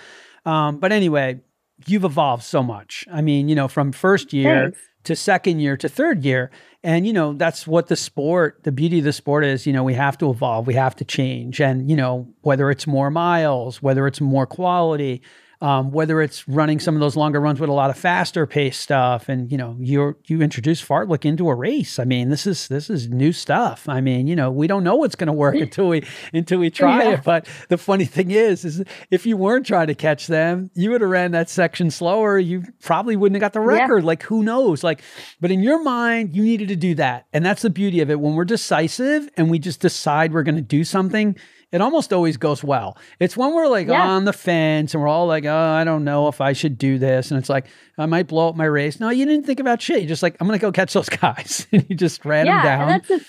Um, but anyway, you've evolved so much. I mean, you know, from first year. Thanks. to second year to third year. And, you know, that's what the sport, the beauty of the sport is, you know, we have to evolve, we have to change. And, you know, whether it's more miles, whether it's more quality, um, whether it's running some of those longer runs with a lot of faster pace stuff, and you know, you you introduce Fartlek into a race. I mean, this is this is new stuff. I mean, you know, we don't know what's going to work until we until we try Yeah. it. But the funny thing is, is if you weren't trying to catch them, you would have ran that section slower. You probably wouldn't have got the Yeah. record. Like who knows? Like, but in your mind, you needed to do that, and that's the beauty of it. When we're decisive and we just decide we're going to do something, it almost always goes well. It's when we're like Yeah. on the fence and we're all like, oh, I don't know if I should do this. And it's like, I might blow up my race. No, you didn't think about shit. You're just like, I'm going to go catch those guys. and you just ran them down. and that's just,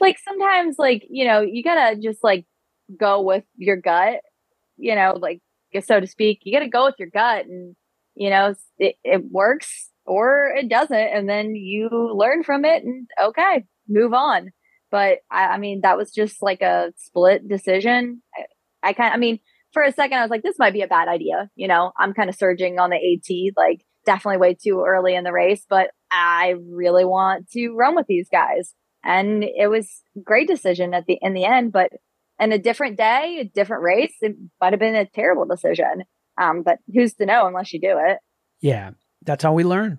like sometimes like you know you gotta just like go with your gut, you know, like so to speak. You gotta go with your gut, and you know it, it works or it doesn't, and then you learn from it, and okay, move on. But I, I mean, that was just like a split decision. I, I kind, I mean, for a second, I was like, this might be a bad idea. You know, I'm kind of surging on the AT, like definitely way too early in the race, but I really want to run with these guys. And it was great decision at the in the end, but in a different day, a different race, it might have been a terrible decision. Um, but who's to know unless you do it? Yeah, that's how we learn.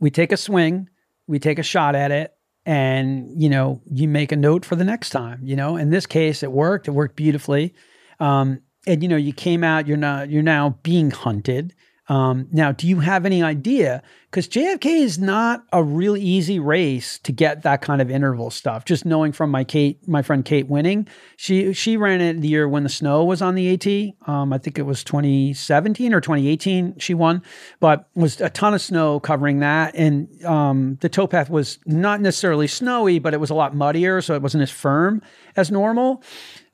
We take a swing, we take a shot at it, and you know, you make a note for the next time. You know, in this case, it worked. It worked beautifully. Um, and you know you came out. You're not. You're now being hunted. Um, now, do you have any idea? Because JFK is not a real easy race to get that kind of interval stuff. Just knowing from my Kate, my friend Kate winning, she she ran it the year when the snow was on the AT. Um, I think it was 2017 or 2018. She won, but was a ton of snow covering that, and um, the towpath was not necessarily snowy, but it was a lot muddier, so it wasn't as firm as normal.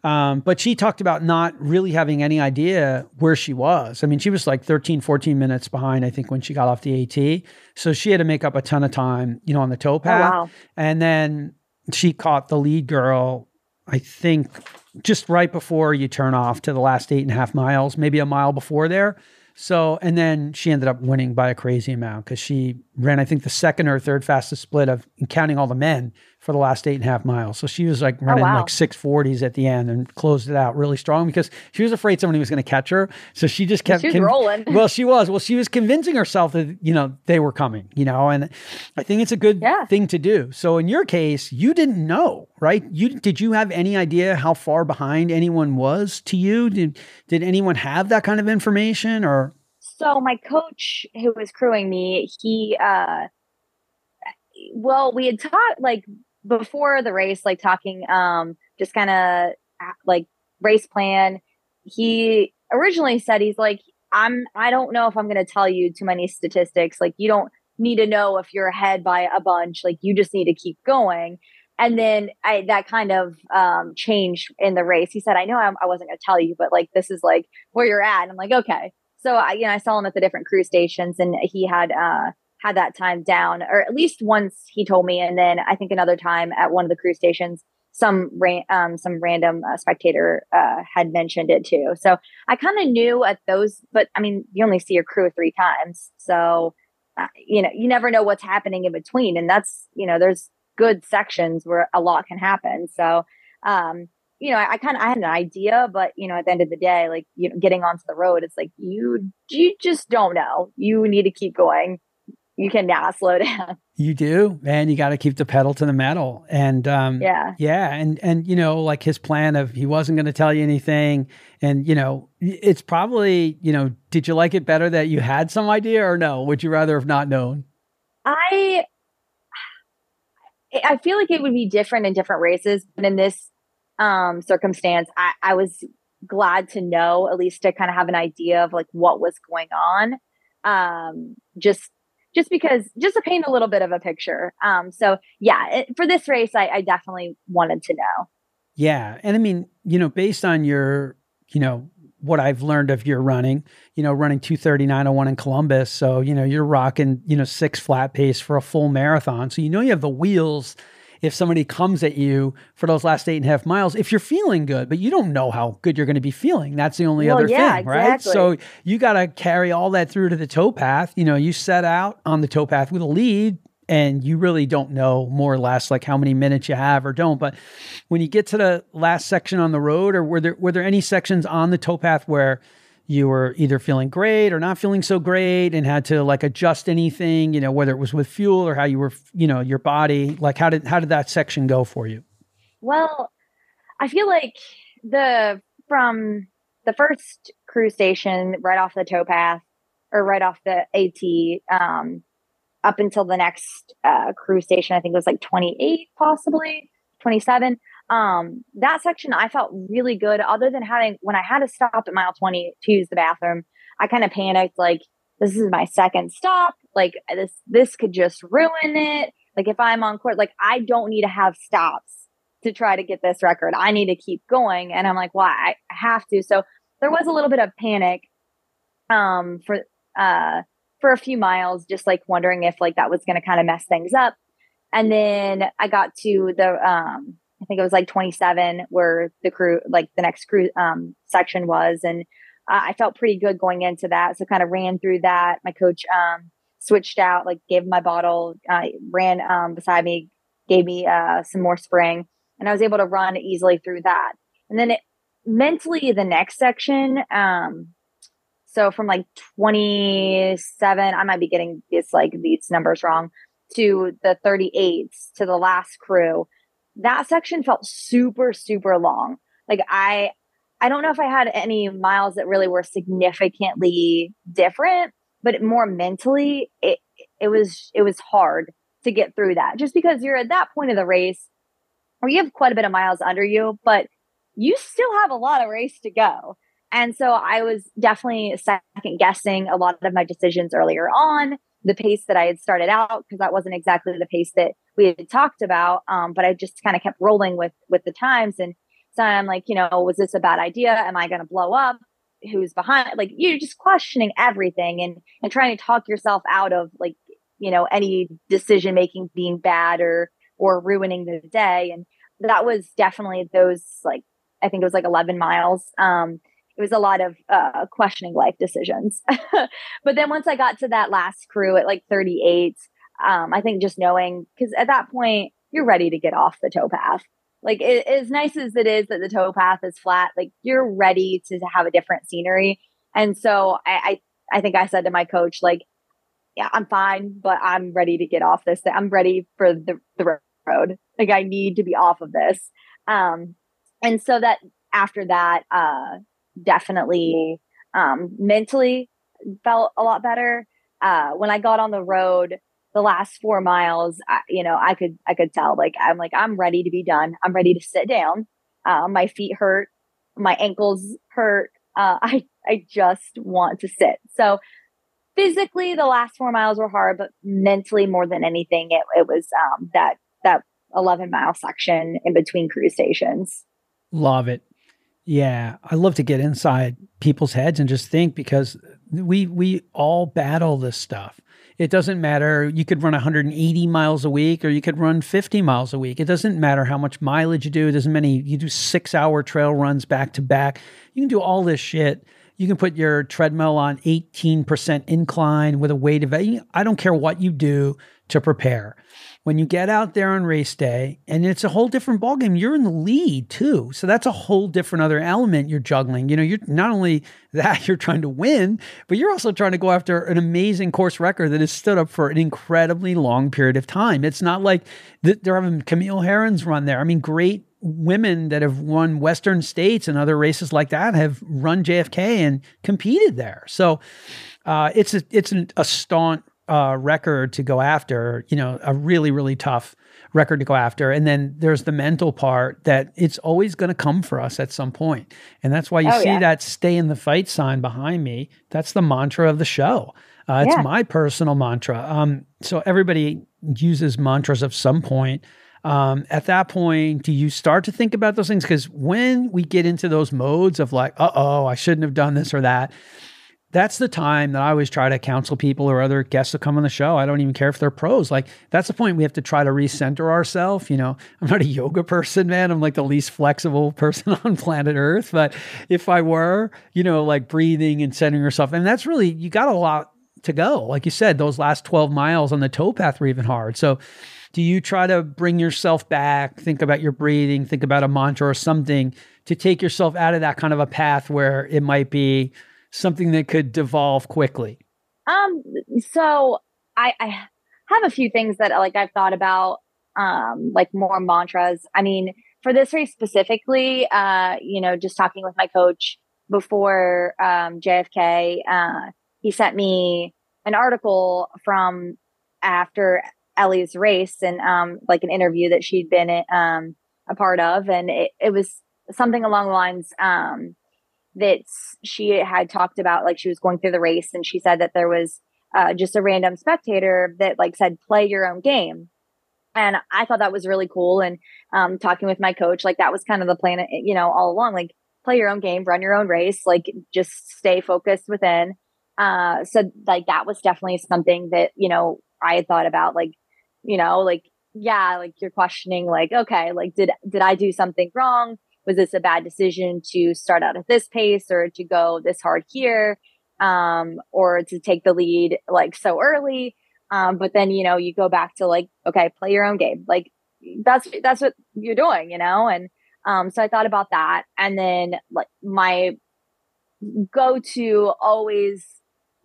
Um, but she talked about not really having any idea where she was. I mean, she was like 13, 14 minutes behind, I think, when she got off the AT. So she had to make up a ton of time, you know, on the towpath. Oh, wow. And then she caught the lead girl, I think, just right before you turn off to the last eight and a half miles, maybe a mile before there. So, and then she ended up winning by a crazy amount because she ran, I think, the second or third fastest split of counting all the men for the last eight and a half miles. So she was like oh, running oh, wow. like 640s at the end and closed it out really strong because she was afraid somebody was going to catch her. So she just kept she con- rolling. Well, she was. Well, she was convincing herself that, you know, they were coming, you know, and I think it's a good yeah. thing to do. So in your case, you didn't know, right? You did you have any idea how far behind anyone was to you? Did did anyone have that kind of information or so my coach who was crewing me, he uh well, we had talked like before the race, like talking um just kind of like race plan. He originally said he's like, I'm I don't know if I'm gonna tell you too many statistics. Like you don't need to know if you're ahead by a bunch. Like you just need to keep going. And then I, that kind of um, changed in the race. He said, I know I, I wasn't going to tell you, but like, this is like where you're at. And I'm like, okay. So I, you know, I saw him at the different crew stations, and he had uh, had that time down, or at least once he told me, and then I think another time at one of the crew stations, some um, some random uh, spectator uh, had mentioned it too. So I kind of knew at those, but I mean, you only see your crew three times, so uh, you know, you never know what's happening in between, and that's you know, there's good sections where a lot can happen. So um, you know, I, I kind of I had an idea, but you know, at the end of the day, like you know, getting onto the road, it's like you you just don't know. You need to keep going. You cannot slow down. You do, and you got to keep the pedal to the metal. And um, yeah, yeah, and and you know, like his plan of he wasn't going to tell you anything, and you know, it's probably you know, did you like it better that you had some idea or no? Would you rather have not known? I I feel like it would be different in different races, but in this um, circumstance, I, I was glad to know, at least to kind of have an idea of like what was going on. Um, just just because just to paint a little bit of a picture. Um, so yeah, it, for this race, I, I definitely wanted to know. Yeah, and I mean, you know, based on your, you know, what I've learned of your running, you know, running 239.01 in Columbus. So, you know, you're rocking, you know, six flat pace for a full marathon. So, you know, you have the wheels if somebody comes at you for those last eight and a half miles, if you're feeling good, but you don't know how good you're going to be feeling. That's the only well, other yeah, thing, right? Exactly. So you got to carry all that through to the towpath. You know, you set out on the towpath with a lead and you really don't know more or less like how many minutes you have or don't. But when you get to the last section on the road, or were there were there any sections on the towpath where you were either feeling great or not feeling so great and had to like adjust anything, you know, whether it was with fuel or how you were, you know, your body, like how did how did that section go for you? Well, I feel like the from the first crew station right off the towpath or right off the AT um, up until the next uh, crew station, I think it was like 28, possibly 27 um that section i felt really good other than having when i had to stop at mile 20 to use the bathroom i kind of panicked like this is my second stop like this this could just ruin it. Like if i'm on court like i don't need to have stops to try to get this record. I need to keep going and i'm like well i have to. So there was a little bit of panic um for uh for a few miles just like wondering if like that was going to kind of mess things up. And then i got to the um I think it was like 27 where the crew, like the next crew um, section was. And I felt pretty good going into that. So kind of ran through that. My coach um, switched out, like gave my bottle, uh, ran um, beside me, gave me uh, some more spring, and I was able to run easily through that. And then it, mentally, the next section, um, so from like 27, I might be getting this like these numbers wrong, to the 38s to the last crew that section felt super, super long. Like I, I don't know if I had any miles that really were significantly different, but more mentally, it it was it was hard to get through that just because you're at that point of the race where you have quite a bit of miles under you, but you still have a lot of race to go. And so I was definitely second guessing a lot of my decisions earlier on, the pace that I had started out, because that wasn't exactly the pace that we had talked about. Um, but I just kind of kept rolling with with the times. And so I'm like, you know, was this a bad idea? Am I going to blow up? Who's behind? Like you're just questioning everything and and trying to talk yourself out of like, you know, any decision making being bad or or ruining the day. And that was definitely those like I think it was like 11 miles. Um, it was a lot of uh, questioning life decisions. but then once I got to that last crew at like 38, um, I think just knowing, because at that point, you're ready to get off the towpath. Like it, as nice as it is that the towpath is flat, like you're ready to have a different scenery. And so I, I, I think I said to my coach, like, yeah, I'm fine, but I'm ready to get off this. I'm ready for the, the road. Like I need to be off of this. Um, and so that after that, uh, definitely um, mentally felt a lot better. Uh, when I got on the road, the last four miles, I, you know, I could I could tell like I'm like I'm ready to be done. I'm ready to sit down. Uh, my feet hurt, my ankles hurt. Uh, I I just want to sit. So physically, the last four miles were hard, but mentally, more than anything, it it was um, that that 11 mile section in between cruise stations. Love it. Yeah, I love to get inside people's heads and just think because we we all battle this stuff. It doesn't matter. You could run 180 miles a week or you could run 50 miles a week. It doesn't matter how much mileage you do. It doesn't many you do 6-hour trail runs back to back. You can do all this shit. You can put your treadmill on 18% incline with a weight of I don't care what you do to prepare. When you get out there on race day and it's a whole different ballgame you're in the lead too. So that's a whole different other element you're juggling. You know you're not only that you're trying to win but you're also trying to go after an amazing course record that has stood up for an incredibly long period of time. It's not like they're having Camille Herron's run there. I mean great women that have won western states and other races like that have run jfk and competed there. So uh, it's a, it's an, a staunch uh, record to go after, you know, a really, really tough record to go after. And then there's the mental part that it's always going to come for us at some point. And that's why you oh, see yeah. that stay in the fight sign behind me. That's the mantra of the show. Uh, it's yeah. my personal mantra. Um, so everybody uses mantras at some point. Um, at that point, do you start to think about those things? Because when we get into those modes of like, uh oh, I shouldn't have done this or that, that's the time that I always try to counsel people or other guests to come on the show. I don't even care if they're pros. Like that's the point we have to try to recenter ourselves. You know, I'm not a yoga person, man. I'm like the least flexible person on planet Earth. But if I were, you know, like breathing and centering yourself, and that's really you got a lot to go. Like you said, those last 12 miles on the towpath were even hard. So do you try to bring yourself back, think about your breathing, think about a mantra or something to take yourself out of that kind of a path where it might be something that could devolve quickly? Um, so I, I have a few things that like I've thought about, um, like more mantras. I mean, for this race specifically, uh, you know, just talking with my coach before um, JFK, uh, he sent me an article from after Ellie's race and um, like an interview that she'd been um, a part of, and it, it was something along the lines um, that she had talked about like she was going through the race and she said that there was uh, just a random spectator that like said play your own game. And i thought that was really cool and um, talking with my coach like that was kind of the plan you know all along like play your own game run your own race like just stay focused within. Uh, so like that was definitely something that you know i had thought about like you know like yeah like you're questioning like okay like did did i do something wrong was this a bad decision to start out at this pace or to go this hard here um, or to take the lead like so early? Um, but then you know you go back to like okay play your own game. Like that's that's what you're doing you know? And um, so i thought about that. And then like my go to always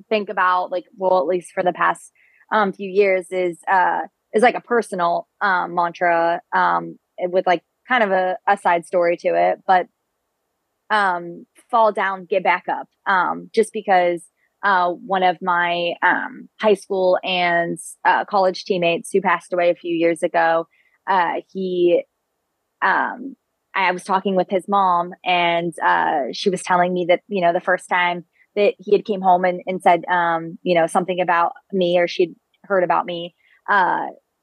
think about like well at least for the past um, few years is uh is like a personal um, mantra um, with like kind of a, a side story to it, but um, fall down, get back up. Um, just because uh, one of my um, high school and uh, college teammates who passed away a few years ago, uh, he, um, I was talking with his mom, and uh, she was telling me that you know the first time that he had came home and, and said um, you know something about me or she'd heard about me.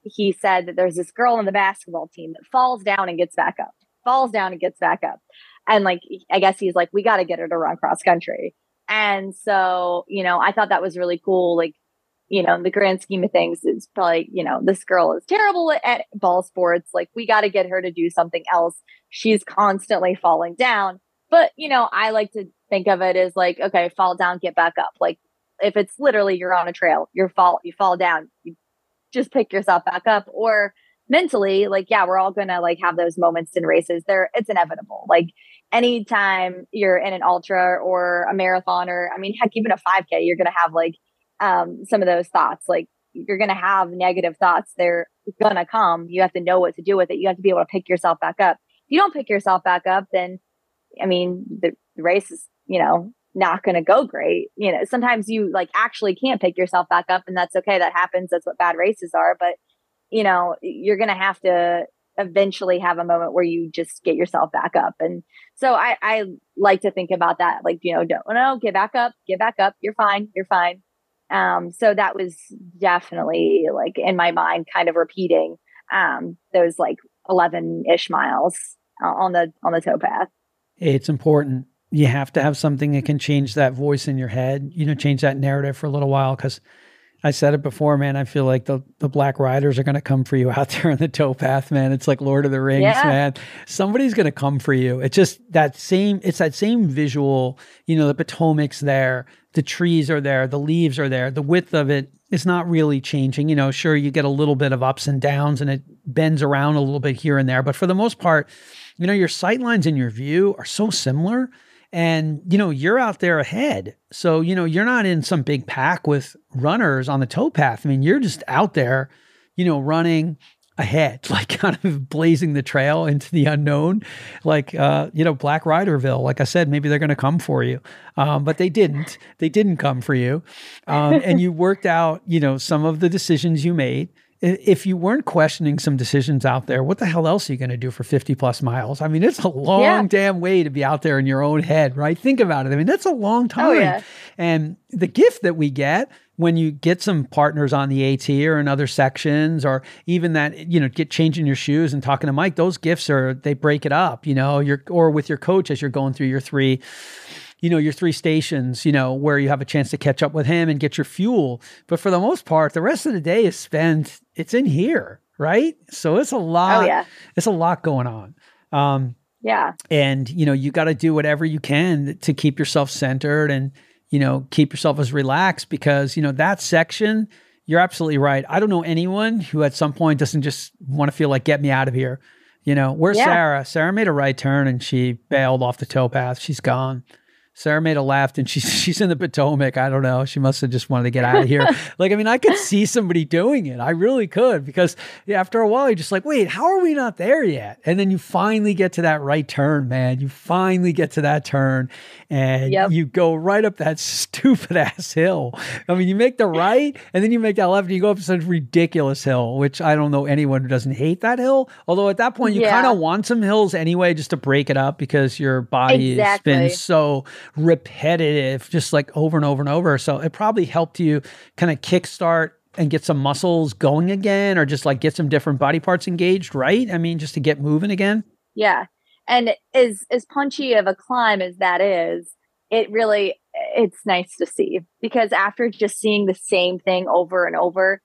He said that there's this girl on the basketball team that falls down and gets back up, falls down and gets back up. And like, I guess he's like, we got to get her to run cross country. And so, you know, I thought that was really cool. Like, you know, in the grand scheme of things, it's probably, you know, this girl is terrible at ball sports. Like, we got to get her to do something else. She's constantly falling down. But, you know, I like to think of it as like, okay, fall down, get back up. Like, if it's literally you're on a trail, you fall, you fall down, you just pick yourself back up. Or mentally, like, yeah, we're all gonna like have those moments in races. There, it's inevitable. Like, anytime you're in an ultra or a marathon, or I mean, heck, even a 5K, you're gonna have like um, some of those thoughts. Like, you're gonna have negative thoughts. They're gonna come. You have to know what to do with it. You have to be able to pick yourself back up. If you don't pick yourself back up, then I mean, the, the race is, you know, not going to go great. You know, sometimes you like actually can't pick yourself back up and that's okay. That happens. That's what bad races are. But, you know, you're going to have to eventually have a moment where you just get yourself back up. And so I, I like to think about that. Like, you know, don't, no, get back up, get back up. You're fine. You're fine. Um, so that was definitely like in my mind, kind of repeating, um, those like 11 ish miles on the, on the towpath. It's important you have to have something that can change that voice in your head, you know, change that narrative for a little while. Cause I said it before, man. I feel like the, the black riders are going to come for you out there on the towpath, man. It's like Lord of the Rings, yeah. man. Somebody's going to come for you. It's just that same, it's that same visual, you know, the Potomac's there, the trees are there, the leaves are there, the width of it is not really changing. You know, sure, you get a little bit of ups and downs and it bends around a little bit here and there. But for the most part, you know, your sight lines and your view are so similar and, you know, you're out there ahead. So, you know, you're not in some big pack with runners on the towpath. I mean, you're just out there, you know, running ahead, like kind of blazing the trail into the unknown, like uh, you know, Black Riderville. Like I said, maybe they're going to come for you, um, but they didn't. They didn't come for you, um, and you worked out, you know, some of the decisions you made if you weren't questioning some decisions out there, what the hell else are you going to do for 50 plus miles? I mean, it's a long yeah. damn way to be out there in your own head, right? Think about it. I mean, that's a long time. Oh, yeah. And the gift that we get when you get some partners on the AT or in other sections, or even that, you know, get changing your shoes and talking to Mike, those gifts are, they break it up, you know, you're, or with your coach as you're going through your three you know, your three stations, you know, where you have a chance to catch up with him and get your fuel. But for the most part, the rest of the day is spent, it's in here, right? So it's a lot, oh, yeah. it's a lot going on. Um, yeah. And, you know, you got to do whatever you can to keep yourself centered and, you know, keep yourself as relaxed because, you know, that section, you're absolutely right. I don't know anyone who at some point doesn't just want to feel like, get me out of here. You know, where's yeah. Sarah? Sarah made a right turn and she bailed off the towpath. She's gone. Sarah made a laugh and she's she's in the Potomac. I don't know. She must have just wanted to get out of here. like, I mean, I could see somebody doing it. I really could because after a while, you're just like, wait, how are we not there yet? And then you finally get to that right turn, man. You finally get to that turn and yep. you go right up that stupid ass hill. I mean, you make the right and then you make that left and you go up such ridiculous hill, which I don't know anyone who doesn't hate that hill. Although at that point, you yeah. kind of want some hills anyway, just to break it up because your body exactly. has been so repetitive, just like over and over and over. So it probably helped you kind of kickstart and get some muscles going again or just like get some different body parts engaged, right? I mean, just to get moving again. Yeah. And as as punchy of a climb as that is, it really it's nice to see because after just seeing the same thing over and over,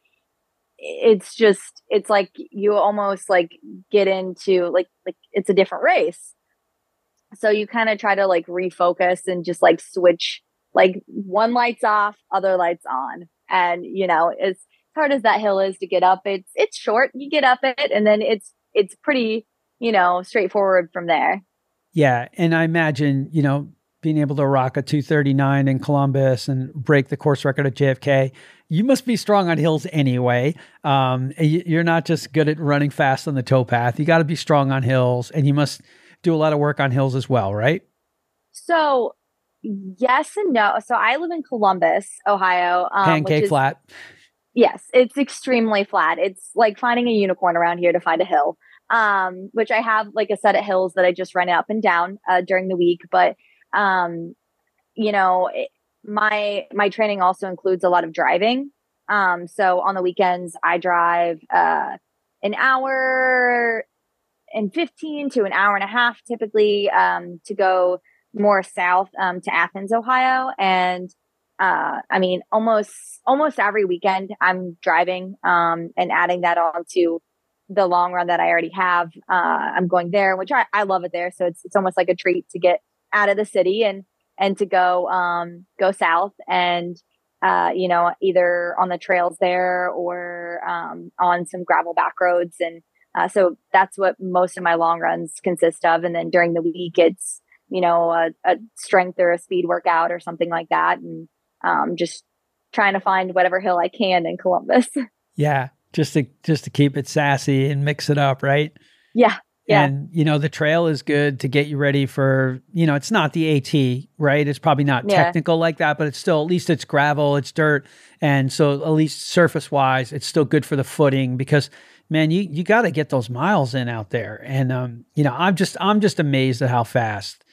it's just it's like you almost like get into like like it's a different race so you kind of try to like refocus and just like switch like one lights off, other lights on. And you know, as hard as that hill is to get up, it's it's short. You get up it and then it's it's pretty, you know, straightforward from there. Yeah. And I imagine, you know, being able to rock a 239 in Columbus and break the course record at JFK, you must be strong on hills anyway. Um, you're not just good at running fast on the towpath. You got to be strong on hills, and you must do a lot of work on hills as well, right? So yes and no. So I live in Columbus, Ohio. Um, Pancake is, flat. Yes, it's extremely flat. It's like finding a unicorn around here to find a hill. Um, which I have like a set of hills that I just run up and down uh, during the week. But um, you know, it, my my training also includes a lot of driving. Um, so on the weekends, I drive uh, an hour and 15 to an hour and a half typically um, to go more south um, to Athens, Ohio. And uh, I mean, almost almost every weekend I'm driving um, and adding that on to the long run that I already have. Uh, I'm going there, which I, I love it there. So it's it's almost like a treat to get out of the city and and to go um, go south and uh, you know either on the trails there or um, on some gravel back roads and uh, so that's what most of my long runs consist of and then during the week it's you know a, a strength or a speed workout or something like that and um, just trying to find whatever hill I can in Columbus. Yeah, just to just to keep it sassy and mix it up, right? Yeah, yeah. And you know, the trail is good to get you ready for, you know, it's not the AT, right? It's probably not yeah. technical like that, but it's still at least it's gravel, it's dirt. And so at least surface wise, it's still good for the footing because man, you you got to get those miles in out there. And um, you know, I'm just I'm just amazed at how fast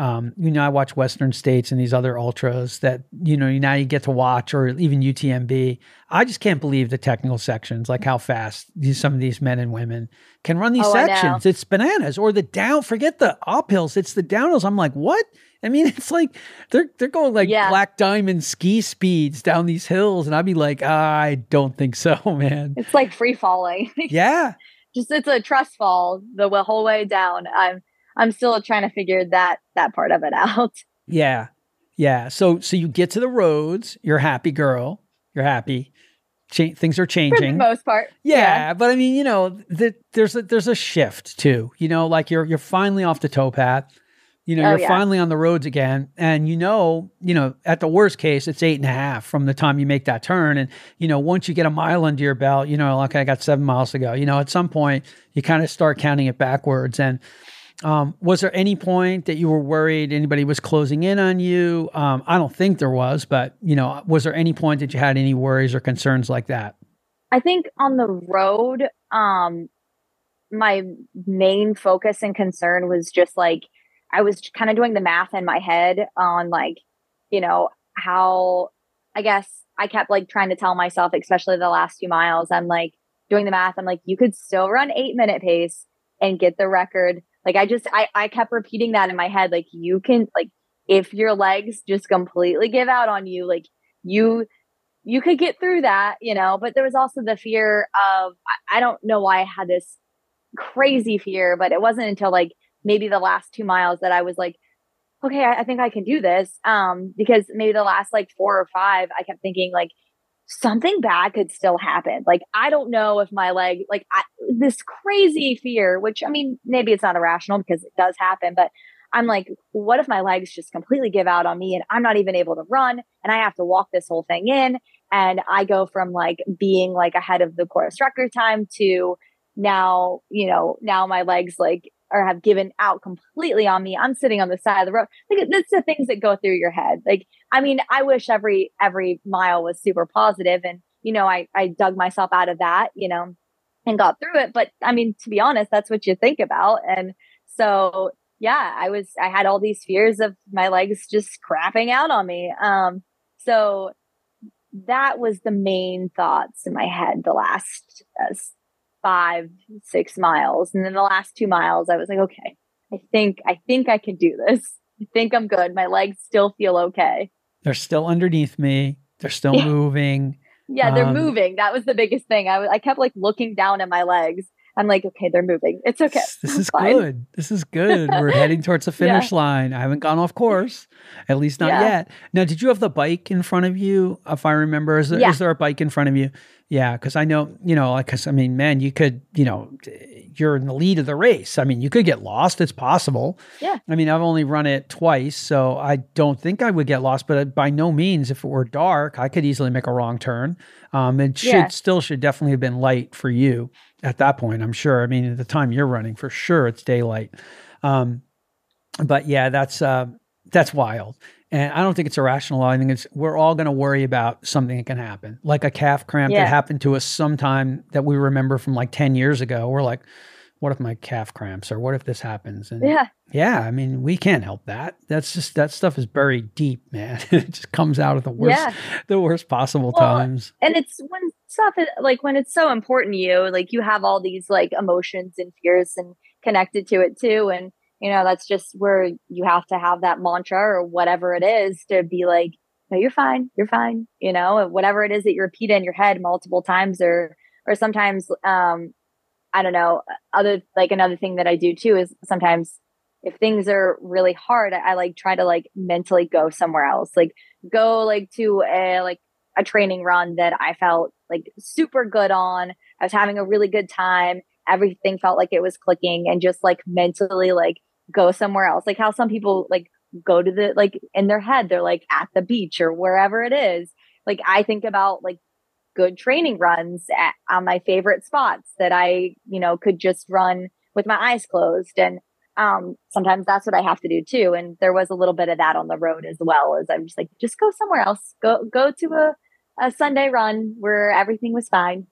um, you know, I watch Western States and these other ultras that, you know, now you get to watch or even UTMB. I just can't believe the technical sections, like how fast these, some of these men and women can run these oh, sections. It's bananas. Or the down, forget the uphills, it's the downhills. I'm like, what? I mean, it's like they're they're going like yeah. black diamond ski speeds down these hills, and I'd be like, ah, I don't think so, man. It's like free falling. yeah, just it's a trust fall the whole way down. I'm I'm still trying to figure that that part of it out. Yeah. Yeah. So so you get to the roads, you're happy girl, you're happy. Ch- things are changing. For the most part. Yeah, yeah. but I mean, you know, the, there's a, there's a shift too. You know, like you're you're finally off the towpath. You know, oh, you're yeah. finally on the roads again, and you know, you know, at the worst case, it's eight and a half from the time you make that turn. And you know, once you get a mile under your belt, you know, like I got seven miles to go. You know, at some point, you kind of start counting it backwards, and um, was there any point that you were worried anybody was closing in on you? Um, I don't think there was, but you know, was there any point that you had any worries or concerns like that? I think on the road, um, my main focus and concern was just like I was kind of doing the math in my head on like, you know, how I guess I kept like trying to tell myself, especially the last few miles, I'm like doing the math. I'm like, you could still run eight minute pace and get the record like I just I I kept repeating that in my head like you can like if your legs just completely give out on you like you you could get through that, you know, but there was also the fear of I, I don't know why I had this crazy fear, but it wasn't until like maybe the last 2 miles that I was like okay, I, I think I can do this. Um because maybe the last like 4 or 5 I kept thinking like something bad could still happen. Like, I don't know if my leg, like, I, this crazy fear, which I mean, maybe it's not irrational because it does happen, but I'm like, what if my legs just completely give out on me and I'm not even able to run and I have to walk this whole thing in? And I go from like being like ahead of the course record time to now, you know, now my legs like or have given out completely on me. I'm sitting on the side of the road. Like that's the things that go through your head. Like, I mean, I wish every every mile was super positive and you know, I I dug myself out of that, you know, and got through it. But I mean, to be honest, that's what you think about. And so yeah, I was I had all these fears of my legs just crapping out on me. Um so that was the main thoughts in my head the last uh, five, six miles. And then the last two miles, I was like, okay, I think, I think I can do this. I think I'm good. My legs still feel okay. They're still underneath me. They're still yeah. moving. Yeah, they're um, moving. That was the biggest thing. I, I kept like looking down at my legs I'm like, okay, they're moving. It's okay. This is good. This is good. We're heading towards the finish yeah. line. I haven't gone off course, at least not yeah. yet. Now, did you have the bike in front of you? If I remember, is there, yeah. is there a bike in front of you? Yeah, because I know, you know, like, cause I mean, man, you could, you know, you're in the lead of the race. I mean, you could get lost. It's possible. Yeah. I mean, I've only run it twice, so I don't think I would get lost. But by no means, if it were dark, I could easily make a wrong turn. Um, it should still should definitely have been light for you at that point. I'm sure. I mean, at the time you're running, for sure, it's daylight. Um, but yeah, that's uh, that's wild. And I don't think it's irrational. I think it's we're all going to worry about something that can happen, like a calf cramp Yeah. that happened to us sometime that we remember from like ten years ago. We're like, what if my calf cramps, or what if this happens? And Yeah. yeah, I mean, we can't help that. That's just that stuff is buried deep, man. it just comes out of the worst, Yeah. the worst possible Well, times. and it's when stuff like when it's so important to you like you have all these like emotions and fears and connected to it too and you know that's just where you have to have that mantra or whatever it is to be like no you're fine you're fine you know whatever it is that you repeat in your head multiple times or or sometimes um i don't know other like another thing that i do too is sometimes if things are really hard I, I like try to like mentally go somewhere else like go like to a like a training run that I felt like super good on. I was having a really good time. Everything felt like it was clicking and just like mentally like go somewhere else. Like how some people like go to the like in their head they're like at the beach or wherever it is. Like I think about like good training runs at, on my favorite spots that I, you know, could just run with my eyes closed and um sometimes that's what i have to do too and there was a little bit of that on the road as well as i'm just like just go somewhere else go go to a, a sunday run where everything was fine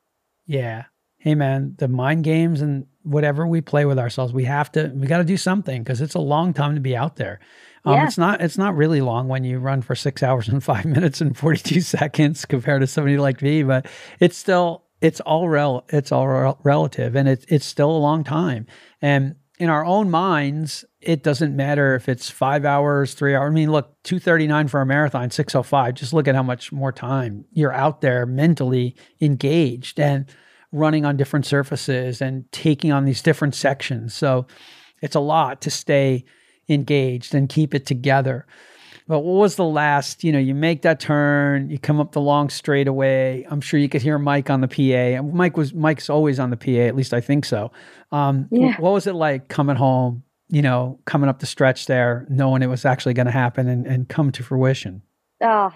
Yeah. Hey, man, the mind games and whatever we play with ourselves, we have to, we got to do something because it's a long time to be out there. Um, Yeah. It's not, it's not really long when you run for six hours and five minutes and 42 seconds compared to somebody like me, but it's still, it's all rel, it's all rel- relative and it's, it's still a long time. And in our own minds, it doesn't matter if it's five hours, three hours. I mean, look, 239 for a marathon, 605. Just look at how much more time you're out there mentally engaged and running on different surfaces and taking on these different sections. So it's a lot to stay engaged and keep it together. But what was the last? You know, you make that turn, you come up the long straightaway. I'm sure you could hear Mike on the PA. And Mike was Mike's always on the PA, at least I think so. Um, Yeah. What was it like coming home? You know, coming up the stretch there, knowing it was actually going to happen and, and come to fruition. oh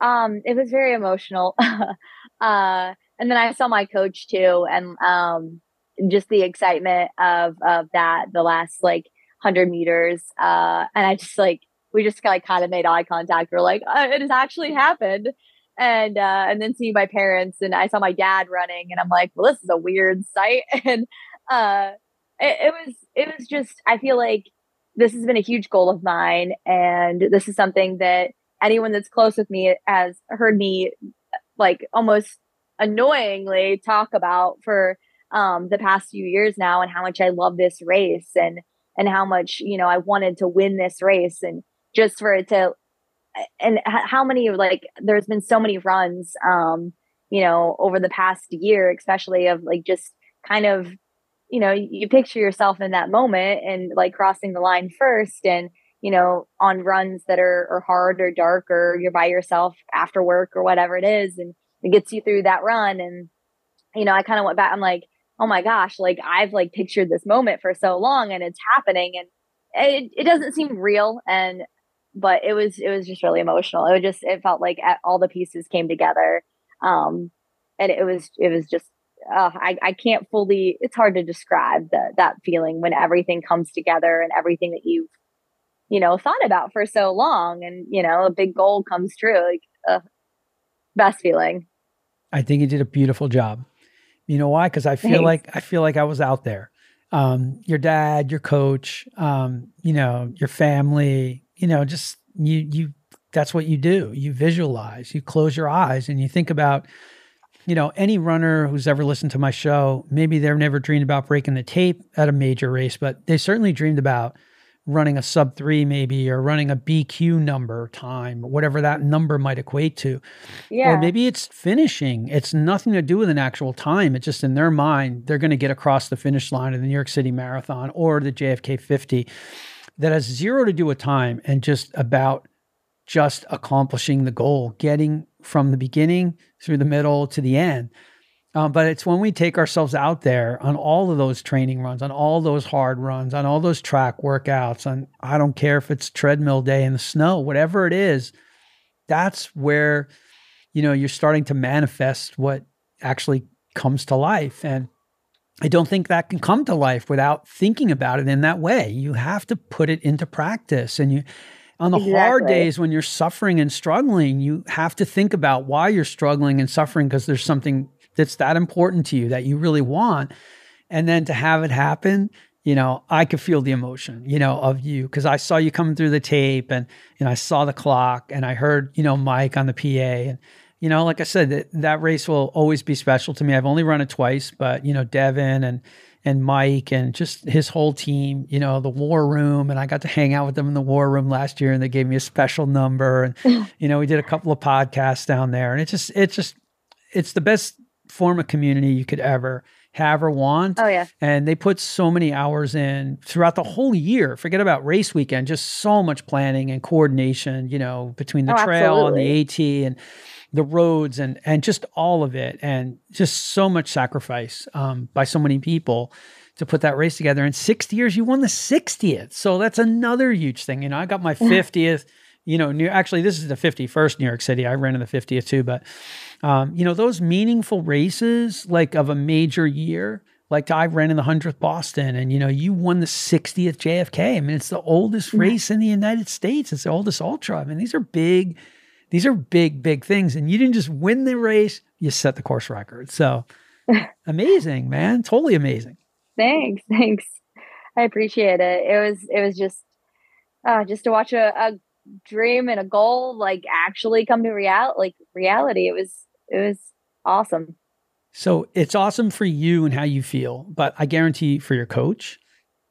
um it was very emotional uh and then i saw my coach too and um just the excitement of of that the last like 100 meters uh and i just like we just like kind of made eye contact. We're like uh, it has actually happened. And uh and then seeing my parents and i saw my dad running and i'm like well this is a weird sight. And uh it, it was it was just i feel like this has been a huge goal of mine and this is something that anyone that's close with me has heard me like almost annoyingly talk about for um the past few years now and how much I love this race and and how much you know I wanted to win this race and just for it to and how many like there's been so many runs um you know over the past year especially of like just kind of you know you, picture yourself in that moment and like crossing the line first and you know on runs that are, are hard or dark or you're by yourself after work or whatever it is and it gets you through that run and you know i kind of went back i'm like oh my gosh like i've like pictured this moment for so long and it's happening. And it, it doesn't seem real and but it was it was just really emotional it was just it felt like all the pieces came together um and it was it was just uh, I, I can't fully it's hard to describe the, that feeling when everything comes together and everything that you've you know thought about for so long and you know a big goal comes true like uh, best feeling I think you did a beautiful job. You know why? Because I feel Thanks. like I feel like I was out there. Um, your dad, your coach, um, you know, your family, you know, just you you that's what you do. You visualize, you close your eyes and you think about, you know, any runner who's ever listened to my show, maybe they've never dreamed about breaking the tape at a major race, but they certainly dreamed about running a sub three, maybe, or running a BQ number time, whatever that number might equate to. yeah Or maybe it's finishing. It's nothing to do with an actual time. It's just in their mind, they're going to get across the finish line of the New York City Marathon or the JFK 50 that has zero to do with time and just about just accomplishing the goal, getting from the beginning through the middle to the end. Um, but it's when we take ourselves out there on all of those training runs, on all those hard runs, on all those track workouts, on I don't care if it's treadmill day in the snow, whatever it is, that's where you know you're starting to manifest what actually comes to life and i don't think that can come to life without thinking about it in that way you have to put it into practice and you On the exactly. hard days when you're suffering and struggling, you have to think about why you're struggling and suffering because there's something that's that important to you that you really want. And then to have it happen, you know, I could feel the emotion, you know, of you because I saw you coming through the tape and, and I saw the clock and I heard, you know, Mike on the PA. And, you know, like I said, that, that race will always be special to me. I've only run it twice, but, you know, Devin and, and Mike and just his whole team, you know, the war room. And I got to hang out with them in the war room last year and they gave me a special number. And, you know, we did a couple of podcasts down there. And it just, it's just, it's the best form of community you could ever have or want. Oh, yeah. And they put so many hours in throughout the whole year. Forget about race weekend, just so much planning and coordination, you know, between the oh, trail absolutely. and the AT and, the roads and and just all of it and just so much sacrifice um, by so many people to put that race together. In 60 years you won the 60th so that's another huge thing. You know i got my 50th you know new actually this is the 51st new york city. I ran in the 50th too but um, you know those meaningful races like of a major year like I ran in the 100th Boston and you know you won the 60th JFK I mean it's the oldest race in the United States. It's the oldest ultra. I mean these are big these are big, big things. And you didn't just win the race, you set the course record. So amazing, man. Totally amazing. Thanks. Thanks. I appreciate it. It was it was just uh just to watch a, a dream and a goal like actually come to reality, like reality. It was it was awesome. So it's awesome for you and how you feel, but I guarantee for your coach,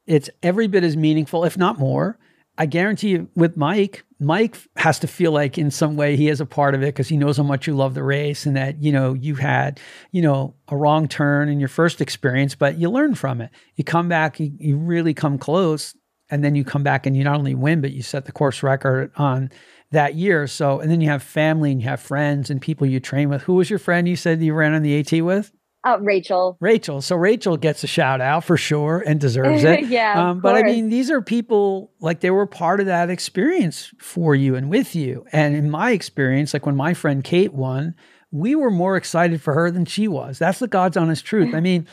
it's every bit as meaningful, if not more. I guarantee you with Mike, Mike has to feel like in some way he is a part of it because he knows how much you love the race and that, you know, you had, you know, a wrong turn in your first experience, but you learn from it. You come back, you, you really come close, and then you come back and you not only win, but you set the course record on that year. So, and then you have family and you have friends and people you train with. Who was your friend you said you ran on the AT with? Uh, Rachel. Rachel. So Rachel gets a shout out for sure and deserves it. yeah. Um, but I mean, these are people like they were part of that experience for you and with you. And in my experience, like when my friend Kate won, we were more excited for her than she was. That's the God's honest truth. I mean,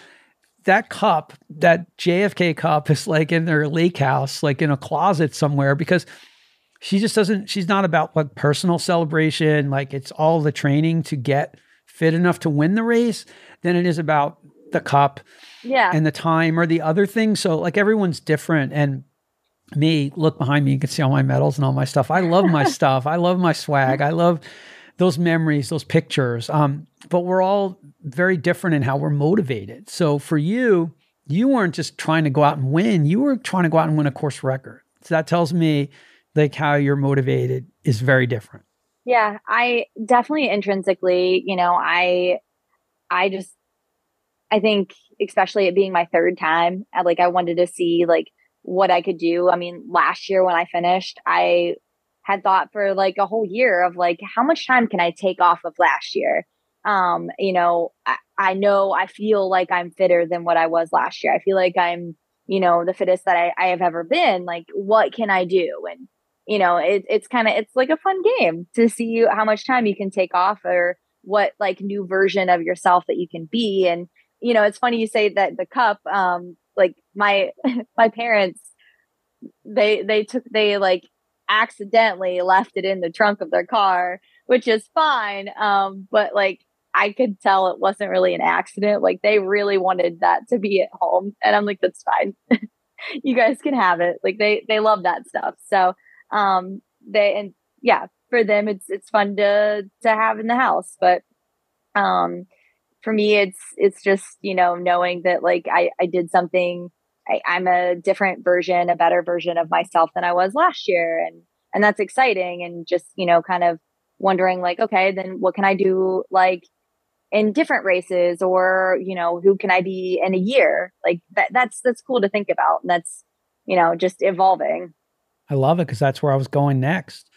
that cup, that JFK cup is like in their lake house, like in a closet somewhere because she just doesn't, she's not about like personal celebration. Like it's all the training to get fit enough to win the race than it is about the cup yeah. and the time or the other thing. So like everyone's different. And me, look behind me, you can see all my medals and all my stuff. I love my stuff. I love my swag. I love those memories, those pictures. Um, but we're all very different in how we're motivated. So for you, you weren't just trying to go out and win, you were trying to go out and win a course record. So that tells me like how you're motivated is very different. Yeah, I definitely intrinsically, you know, I I just I think especially it being my third time, I, like I wanted to see like what I could do. I mean, last year when I finished, I had thought for like a whole year of like how much time can I take off of last year? Um, you know, I, I know I feel like I'm fitter than what I was last year. I feel like I'm, you know, the fittest that I, I have ever been. Like, what can I do? And you know, it, it's kind of it's like a fun game to see how much time you can take off or what like new version of yourself that you can be. And you know, it's funny you say that the cup. Um, like my my parents, they they took they like accidentally left it in the trunk of their car, which is fine. Um, but like I could tell it wasn't really an accident. Like they really wanted that to be at home, and I'm like, that's fine. you guys can have it. Like they they love that stuff. So um they and yeah for them it's it's fun to to have in the house but um for me it's it's just you know knowing that like i i did something I, i'm a different version a better version of myself than i was last year and and that's exciting and just you know kind of wondering like okay then what can i do like in different races or you know who can i be in a year? Like that that's that's cool to think about and that's you know just evolving I love it because that's where I was going next.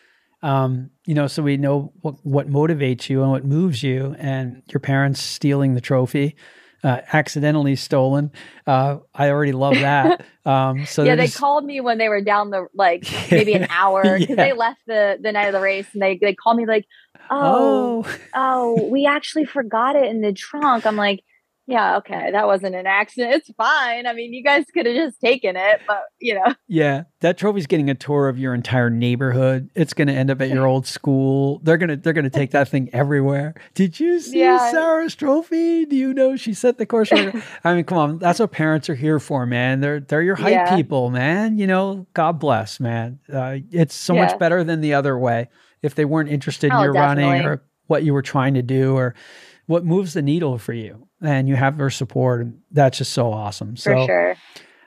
Um, you know, so we know what, what motivates you and what moves you, and your parents stealing the trophy, uh, accidentally stolen. Uh, I already love that. Um, so yeah, they just... called me when they were down the like maybe an hour because yeah. they left the the night of the race, and they they called me like, oh, oh, oh, we actually forgot it in the trunk. I'm like, yeah, okay, that wasn't an accident. It's fine. I mean, you guys could have just taken it, but you know. Yeah, that trophy's getting a tour of your entire neighborhood. It's going to end up at your old school. They're gonna they're gonna take that thing everywhere. Did you see yeah. Sarah's trophy? Do you know she set the course? I mean, come on, that's what parents are here for, man. They're they're your hype yeah. people, man. You know, God bless, man. Uh, it's so yeah. much better than the other way. If they weren't interested in oh, your definitely. running or what you were trying to do or what moves the needle for you and you have their support and that's just so awesome. So for sure.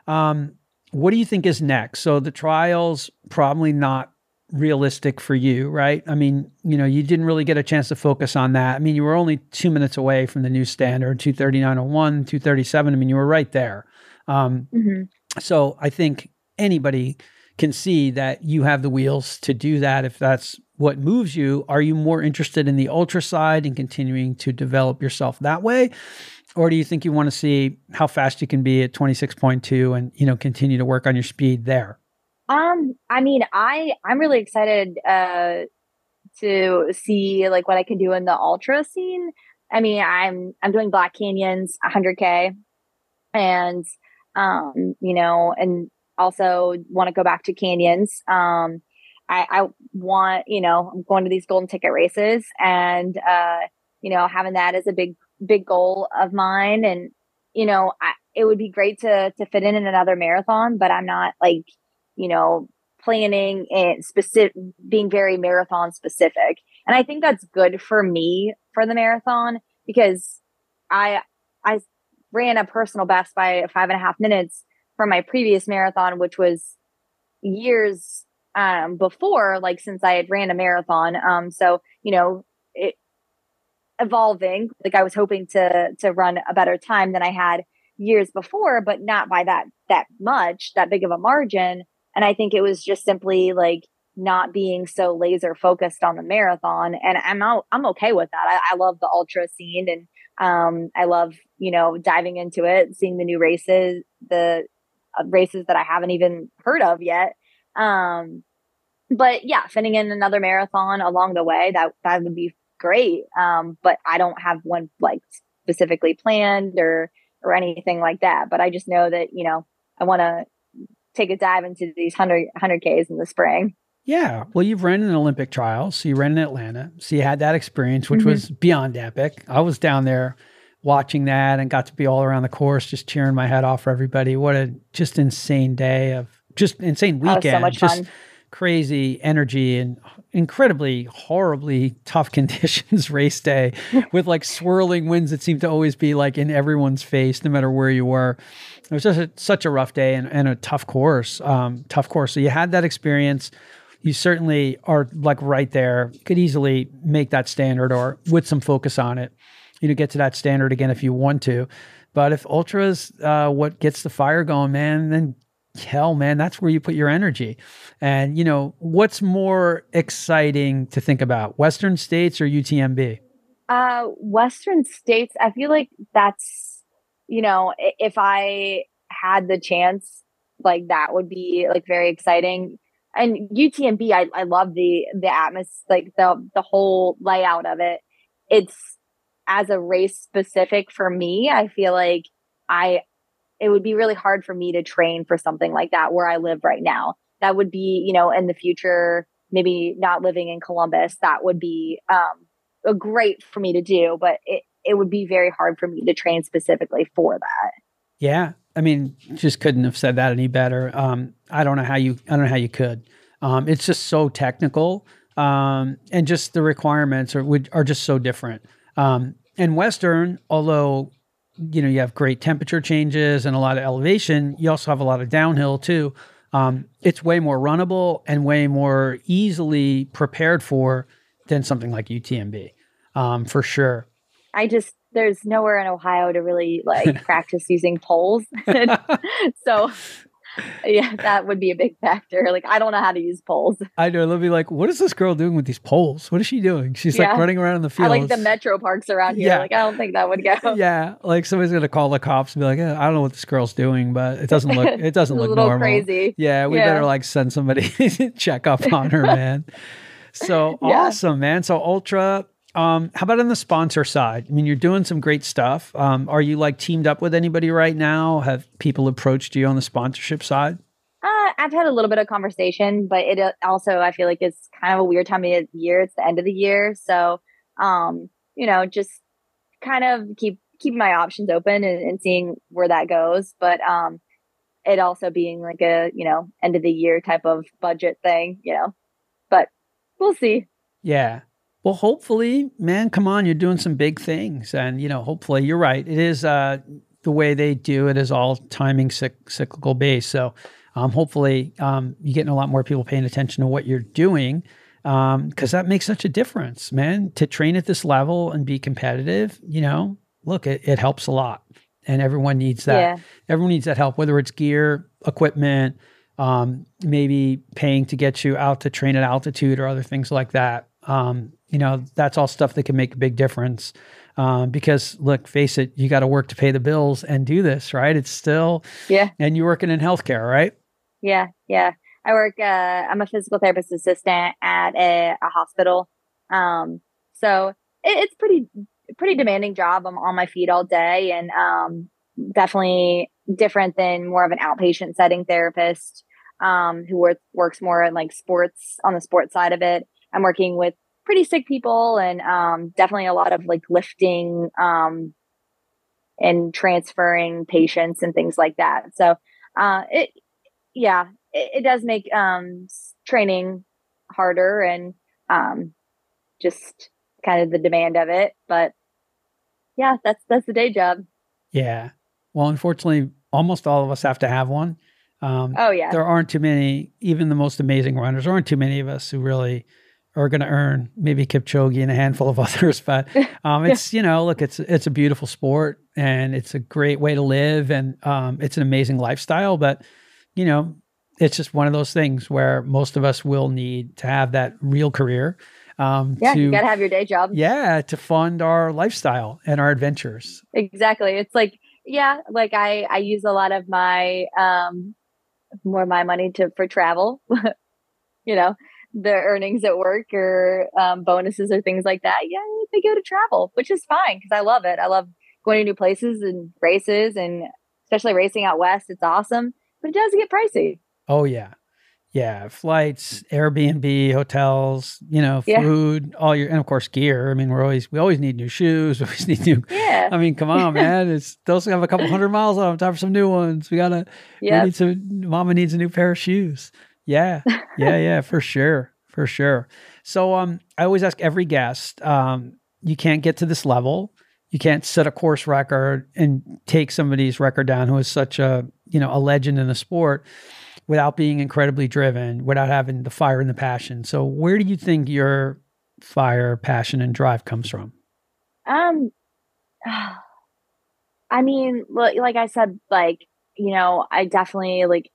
um, what do you think is next? So the trials probably not realistic for you right? I mean you know you didn't really get a chance to focus on that. I mean you were only two minutes away from the new standard 239.01 237 i mean you were right there. Um, mm-hmm. so i think anybody can see that you have the wheels to do that if that's what moves you. Are you more interested in the ultra side and continuing to develop yourself that way? Or do you think you want to see how fast you can be at 26.2 and, you know, continue to work on your speed there? Um, I mean, I I'm really excited uh to see like what I can do in the ultra scene. I mean, I'm I'm doing Black Canyons 100k and um, you know, and also want to go back to canyons. Um, I, I want, you know, I'm going to these golden ticket races and, uh, you know, having that as a big, big goal of mine. And, you know, I, it would be great to, to fit in in another marathon, but I'm not like, you know, planning and specific, being very marathon specific. And I think that's good for me for the marathon because I, I ran a personal best by five and a half minutes from my previous marathon, which was years um, before, like since I had ran a marathon. Um, so you know, it evolving. Like I was hoping to to run a better time than I had years before, but not by that that much, that big of a margin. And I think it was just simply like not being so laser focused on the marathon. And I'm out, I'm okay with that. I, I love the ultra scene and um, I love, you know, diving into it, seeing the new races, the races that I haven't even heard of yet. Um, but yeah, fitting in another marathon along the way that that would be great. Um, but I don't have one like specifically planned or or anything like that. But I just know that you know I want to take a dive into these 100 100 in the spring. Yeah. Well, you've ran an Olympic trial. So you ran in Atlanta. So you had that experience, which mm-hmm. was beyond epic. I was down there watching that and got to be all around the course, just cheering my head off for everybody. What a just insane day of just insane weekend. Oh, so much just fun. crazy energy and incredibly horribly tough conditions race day with like swirling winds that seemed to always be like in everyone's face no matter where you were it was just a, such a rough day and, and a tough course um, tough course so you had that experience you certainly are like right there could easily make that standard or with some focus on it you know get to that standard again if you want to. But if ultras uh, what gets the fire going man then hell man that's where you put your energy. And you know what's more exciting to think about western states or utmb uh western states i feel like that's you know if i had the chance like that would be like very exciting. And utmb i, I love the the atmosphere like the the whole layout of it. It's as a race specific for me, I feel like I it would be really hard for me to train for something like that where I live right now. That would be, you know, in the future, maybe not living in Columbus, that would be um a great for me to do, but it it would be very hard for me to train specifically for that. Yeah. I mean, just couldn't have said that any better. Um, I don't know how you I don't know how you could. Um, it's just so technical. Um, and just the requirements are are just so different. Um, and Western, although you know you have great temperature changes and a lot of elevation, you also have a lot of downhill too. Um, it's way more runnable and way more easily prepared for than something like UTMB, um, for sure. I just there's nowhere in Ohio to really like practice using poles, so yeah, that would be a big factor. Like, I don't know how to use poles. I know. They'll be like, what is this girl doing with these poles? What is she doing? She's yeah. like running around in the field. Like the metro parks around here. Yeah. Like, I don't think that would go. Yeah. Like somebody's going to call the cops and be like, eh, I don't know what this girl's doing, but it doesn't look, it doesn't look normal. crazy. Yeah. We yeah. better like send somebody check up on her, man. So awesome, man. So ultra, Um, how about on the sponsor side? I mean, you're doing some great stuff. Um, are you like teamed up with anybody right now? Have people approached you on the sponsorship side? Uh, I've had a little bit of conversation, but it uh, also I feel like it's kind of a weird time of year. It's the end of the year, so um, you know, just kind of keep keeping my options open and, and seeing where that goes. But um, it also being like a you know end of the year type of budget thing, you know. But we'll see. Yeah. Well, hopefully, man, come on, you're doing some big things, and you know, hopefully, you're right. It is uh, the way they do it is all timing cyc- cyclical based. So um, hopefully, um, you're getting a lot more people paying attention to what you're doing because um, that makes such a difference, man. To train at this level and be competitive, you know, look, it, it helps a lot, and everyone needs that. Yeah. Everyone needs that help, whether it's gear, equipment, um, maybe paying to get you out to train at altitude or other things like that. Um, you know, that's all stuff that can make a big difference. Um, because look, face it, you got to work to pay the bills and do this, right? It's still, yeah. And you're working in healthcare, right? Yeah, yeah. I work. Uh, I'm a physical therapist assistant at a, a hospital. Um, so it, it's pretty pretty demanding job. I'm on my feet all day, and um, definitely different than more of an outpatient setting therapist um, who works works more in like sports on the sports side of it. I'm working with pretty sick people and um, definitely a lot of like lifting um, and transferring patients and things like that. So uh, it, yeah, it, it does make um, training harder and um, just kind of the demand of it. But yeah, that's that's the day job. Yeah. Well, unfortunately, almost all of us have to have one. Um, oh yeah. There aren't too many, even the most amazing runners. There aren't too many of us who really are going to earn maybe Kipchoge and a handful of others. But um, it's you know, look, it's it's a beautiful sport and it's a great way to live and um, it's an amazing lifestyle. But you know, it's just one of those things where most of us will need to have that real career. Um, yeah, to, you got to have your day job. Yeah, to fund our lifestyle and our adventures. Exactly. It's like yeah, like I I use a lot of my um more my money to for travel. you know, the earnings at work or um, bonuses or things like that, yeah, they go to travel, which is fine because I love it. I love going to new places and races, and especially racing out west. It's awesome, but it does get pricey. Oh yeah, yeah. Flights, Airbnb, hotels, you know, food, yeah. all your, and of course gear. I mean, we're always we always need new shoes. We always need new. Yeah. I mean, come on, man. It's those have a couple hundred miles on them. Time for some new ones. We gotta. Yeah. We need some. Mama needs a new pair of shoes. Yeah. Yeah. yeah. For sure. For sure. So um, I always ask every guest, um, you can't get to this level. You can't set a course record and take somebody's record down who is such a, you know, a legend in the sport without being incredibly driven, without having the fire and the passion. So where do you think your fire, passion, and drive comes from? Um, I mean, like I said, like, you know, I definitely like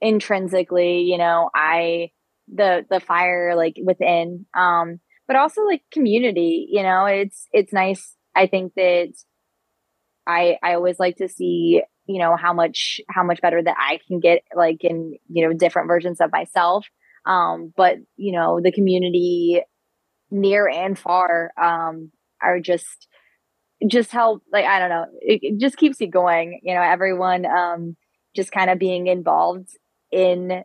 intrinsically, you know, I the the fire like within um but also like community, you know, it's it's nice I think that I I always like to see, you know, how much how much better that I can get like in, you know, different versions of myself. Um but, you know, the community near and far um are just just help like i don't know it, it, just keeps you going you know everyone um just kind of being involved in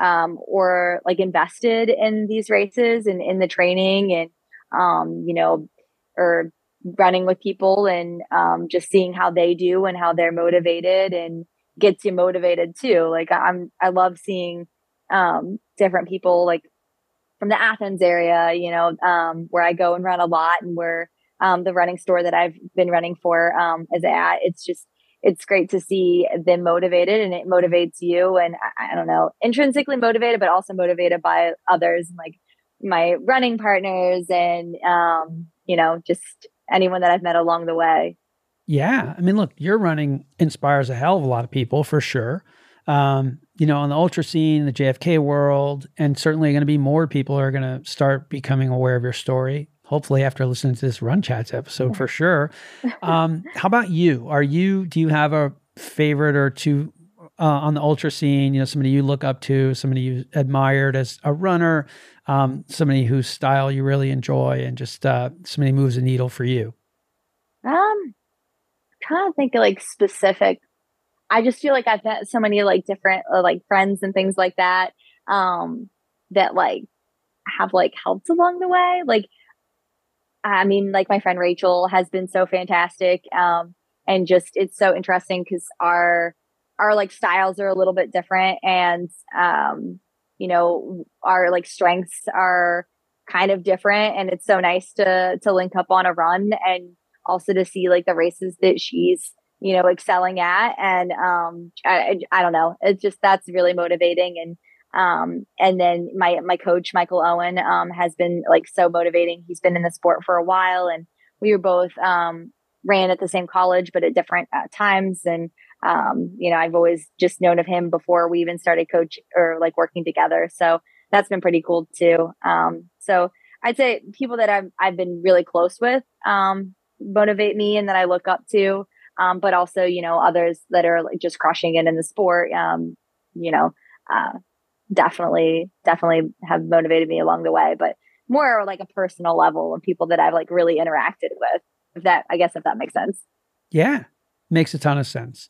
um, or like invested in these races and in the training and um, you know or running with people and um, just seeing how they do and how they're motivated and gets you motivated too. Like i'm i love seeing um, different people like from the athens area you know um, where i go and run a lot and where um, the running store that i've been running for um, is at. It's just it's great to see them motivated and it motivates you. And I, I, don't know intrinsically motivated but also motivated by others like my running partners and um you know just anyone that i've met along the way. Yeah. I mean look your running inspires a hell of a lot of people for sure. Um you know on the ultra scene the jfk world and certainly going to be more people are going to start becoming aware of your story hopefully after listening to this Run Chats episode for sure. Um, how about you? Are you, do you have a favorite or two uh, on the ultra scene, you know, somebody you look up to, somebody you admired as a runner, um, somebody whose style you really enjoy, and just uh, somebody moves a needle for you? Um, kind of think of like specific. I just feel like I've met so many like different uh, like friends and things like that. Um, that like have like helped along the way. Like, I mean, like my friend Rachel has been so fantastic. Um, and just it's so interesting because our our like styles are a little bit different and um you know our like strengths are kind of different and it's so nice to to link up on a run and also to see like the races that she's you know excelling at and um I, I don't know it's just that's really motivating and um and then my my coach michael owen um has been like so motivating he's been in the sport for a while and we were both um ran at the same college but at different uh, times and um, you know, I've always just known of him before we even started coach or like working together. So that's been pretty cool too. Um, so I'd say people that I've, I've been really close with, um, motivate me and that I look up to. Um, but also, you know, others that are like just crushing it in the sport, um, you know, uh, definitely, definitely have motivated me along the way, but more like a personal level of people that I've like really interacted with. If that, I guess, if that makes sense. Yeah, Makes a ton of sense.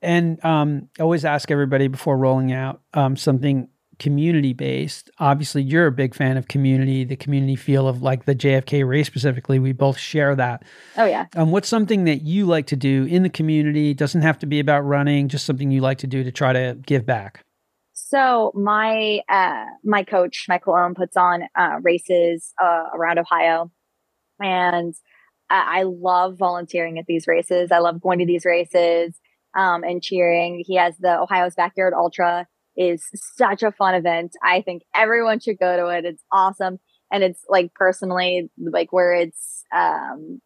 And um, I always ask everybody before rolling out um, something community based. Obviously, you're a big fan of community, the community feel of like the JFK race specifically. We both share that. Oh, yeah. Um, what's something that you like to do in the community? It doesn't have to be about running, just something you like to do to try to give back. So my uh, my coach Michael Owen puts on uh, races uh, around Ohio, and I, I love volunteering at these races. I love going to these races um, and cheering. He has the Ohio's Backyard Ultra is such a fun event. I think everyone should go to it. It's awesome. And it's like personally like where it's um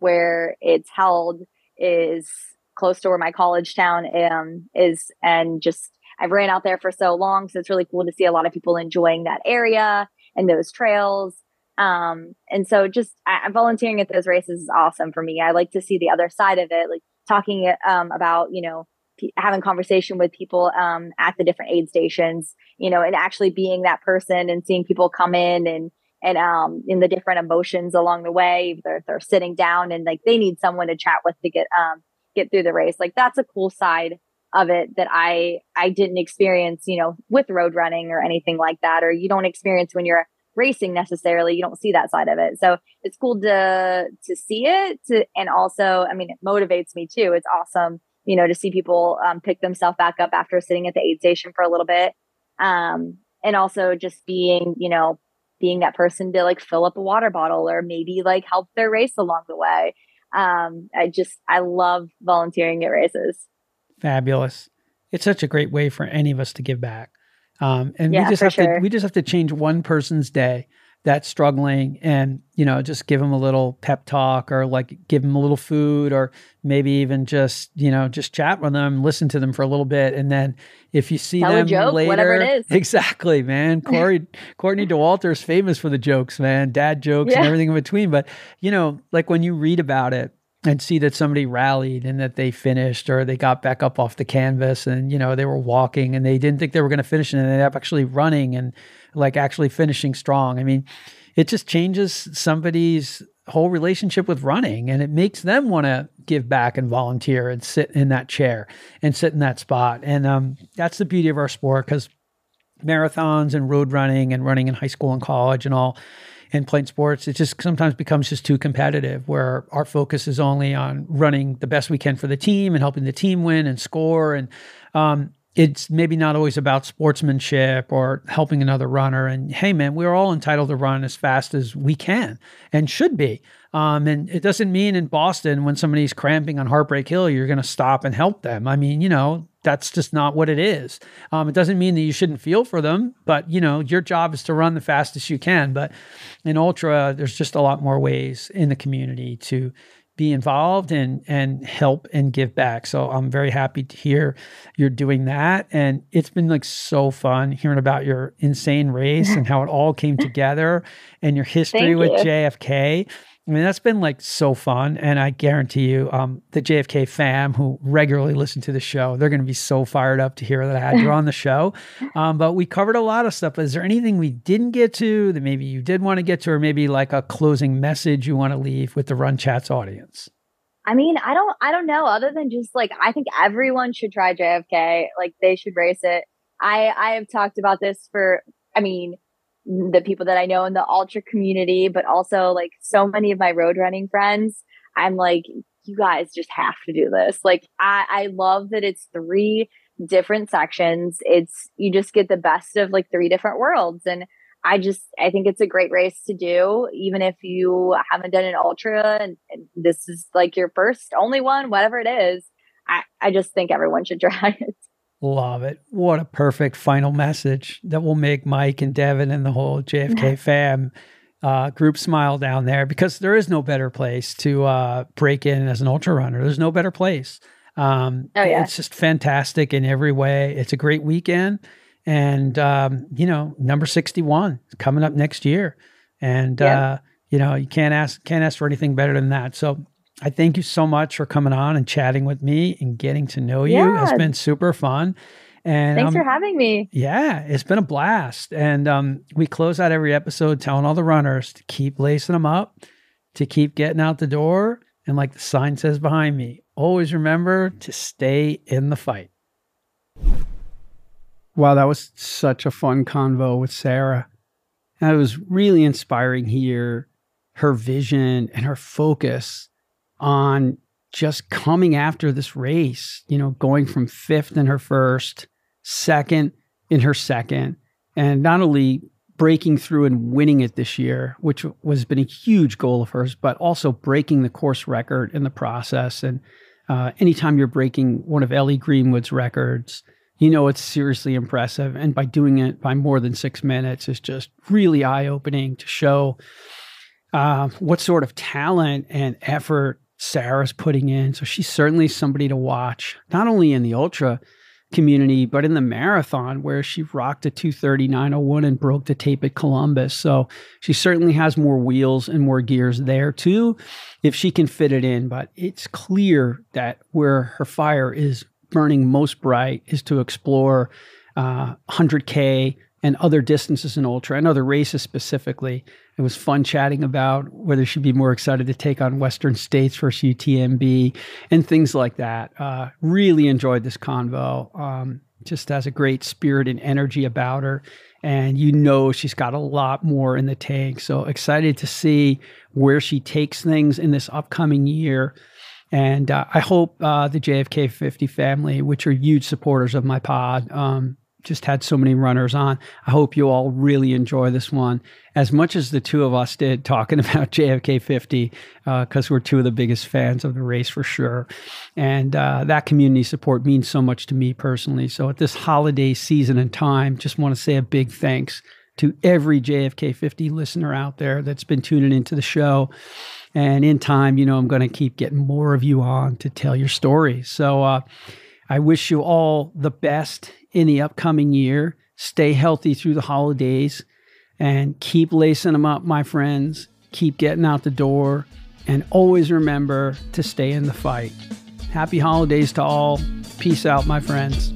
where it's held is close to where my college town um is and just I've ran out there for so long. So it's really cool to see a lot of people enjoying that area and those trails. Um, and so just I, volunteering at those races is awesome for me. I like to see the other side of it, like talking um, about, you know, p- having conversation with people um, at the different aid stations, you know, and actually being that person and seeing people come in and, and um in the different emotions along the way they're they're sitting down and like they need someone to chat with to get um get through the race like that's a cool side of it that I I didn't experience, you know, with road running or anything like that, or you don't experience when you're racing necessarily you don't see that side of it. So it's cool to to see it to, and also i mean it motivates me too. It's awesome you know to see people um, pick themselves back up after sitting at the aid station for a little bit. Um, and also just being you know being that person to like fill up a water bottle or maybe like help their race along the way. Um, i just i love volunteering at races fabulous. It's such a great way for any of us to give back. Um, and yeah, we just have sure. to we just have to change one person's day that's struggling and you know just give them a little pep talk or like give them a little food or maybe even just you know just chat with them listen to them for a little bit. And then if you see Tell them joke, later exactly man. Corey courtney dauwalter is famous for the jokes man. Dad jokes yeah. and everything in between. But you know like when you read about it and see that somebody rallied and that they finished or they got back up off the canvas and you know they were walking and they didn't think they were going to finish and they ended up actually running and like actually finishing strong. I mean it just changes somebody's whole relationship with running and it makes them want to give back and volunteer and sit in that chair and sit in that spot. And um, that's the beauty of our sport because marathons and road running and running in high school and college and all in playing sports, it just sometimes becomes just too competitive where our focus is only on running the best we can for the team and helping the team win and score. And um, it's maybe not always about sportsmanship or helping another runner. And hey, man, we're all entitled to run as fast as we can and should be. Um, and it doesn't mean in Boston when somebody's cramping on Heartbreak Hill, you're going to stop and help them. I mean, you know, that's just not what it is. Um, it doesn't mean that you shouldn't feel for them, but you know, your job is to run the fastest you can. But in ultra, there's just a lot more ways in the community to be involved and and help and give back. So I'm very happy to hear you're doing that. And it's been like so fun hearing about your insane race and how it all came together and your history with JFK. I mean, that's been like so fun. And I guarantee you, um, the JFK fam who regularly listen to the show, they're going to be so fired up to hear that I had you on the show. Um, but we covered a lot of stuff. Is there anything we didn't get to that maybe you did want to get to, or maybe like a closing message you want to leave with the Run Chats audience? I mean, I don't, I don't know. Other than just like, I think everyone should try JFK. Like, they should race it. I, I have talked about this for, I mean, the people that I know in the ultra community, but also like so many of my road running friends. I'm like, you guys just have to do this. Like, I, I love that it's three different sections. It's, you just get the best of like three different worlds. And I just, I think it's a great race to do, even if you haven't done an ultra and, and this is like your first, only one, whatever it is. I, I just think everyone should try it. Love it. What a perfect final message that will make Mike and Devin and the whole JFK fam uh, group smile down there because there is no better place to uh, break in as an ultra runner. There's no better place. Um, oh, yeah. It's just fantastic in every way. It's a great weekend. And, um, you know, number 61 is coming up next year. And, yeah. uh, you know, you can't ask, can't ask for anything better than that. So I thank you so much for coming on and chatting with me and getting to know you. Yeah. It's been super fun. And thanks um, for having me. Yeah, it's been a blast. And um, we close out every episode telling all the runners to keep lacing them up, to keep getting out the door. And like the sign says behind me, always remember to stay in the fight. Wow, that was such a fun convo with Sarah. And it was really inspiring hear, her vision and her focus on just coming after this race, you know, going from fifth in her first, second in her second, and not only breaking through and winning it this year, which was been a huge goal of hers, but also breaking the course record in the process. And uh, anytime you're breaking one of Ellie Greenwood's records, you know it's seriously impressive. And by doing it by more than six minutes is just really eye opening to show uh, what sort of talent and effort Sarah's putting in. So she's certainly somebody to watch, not only in the ultra community, but in the marathon where she rocked a 239.01 and broke the tape at Columbus. So she certainly has more wheels and more gears there too, if she can fit it in. But it's clear that where her fire is burning most bright is to explore uh, 100K and other distances in ultra and other races specifically. It was fun chatting about whether she'd be more excited to take on Western States versus UTMB and things like that. Uh, really enjoyed this convo. Um, just has a great spirit and energy about her. And you know she's got a lot more in the tank. So excited to see where she takes things in this upcoming year. And uh, I hope uh, the JFK 50 family, which are huge supporters of my pod, um, just had so many runners on. I hope you all really enjoy this one as much as the two of us did talking about JFK 50, because uh, we're two of the biggest fans of the race for sure. And uh, that community support means so much to me personally. So at this holiday season and time, just want to say a big thanks to every JFK 50 listener out there that's been tuning into the show. And in time, you know, I'm going to keep getting more of you on to tell your story. So uh, I wish you all the best in the upcoming year. Stay healthy through the holidays and keep lacing them up, my friends. Keep getting out the door and always remember to stay in the fight. Happy holidays to all. Peace out, my friends.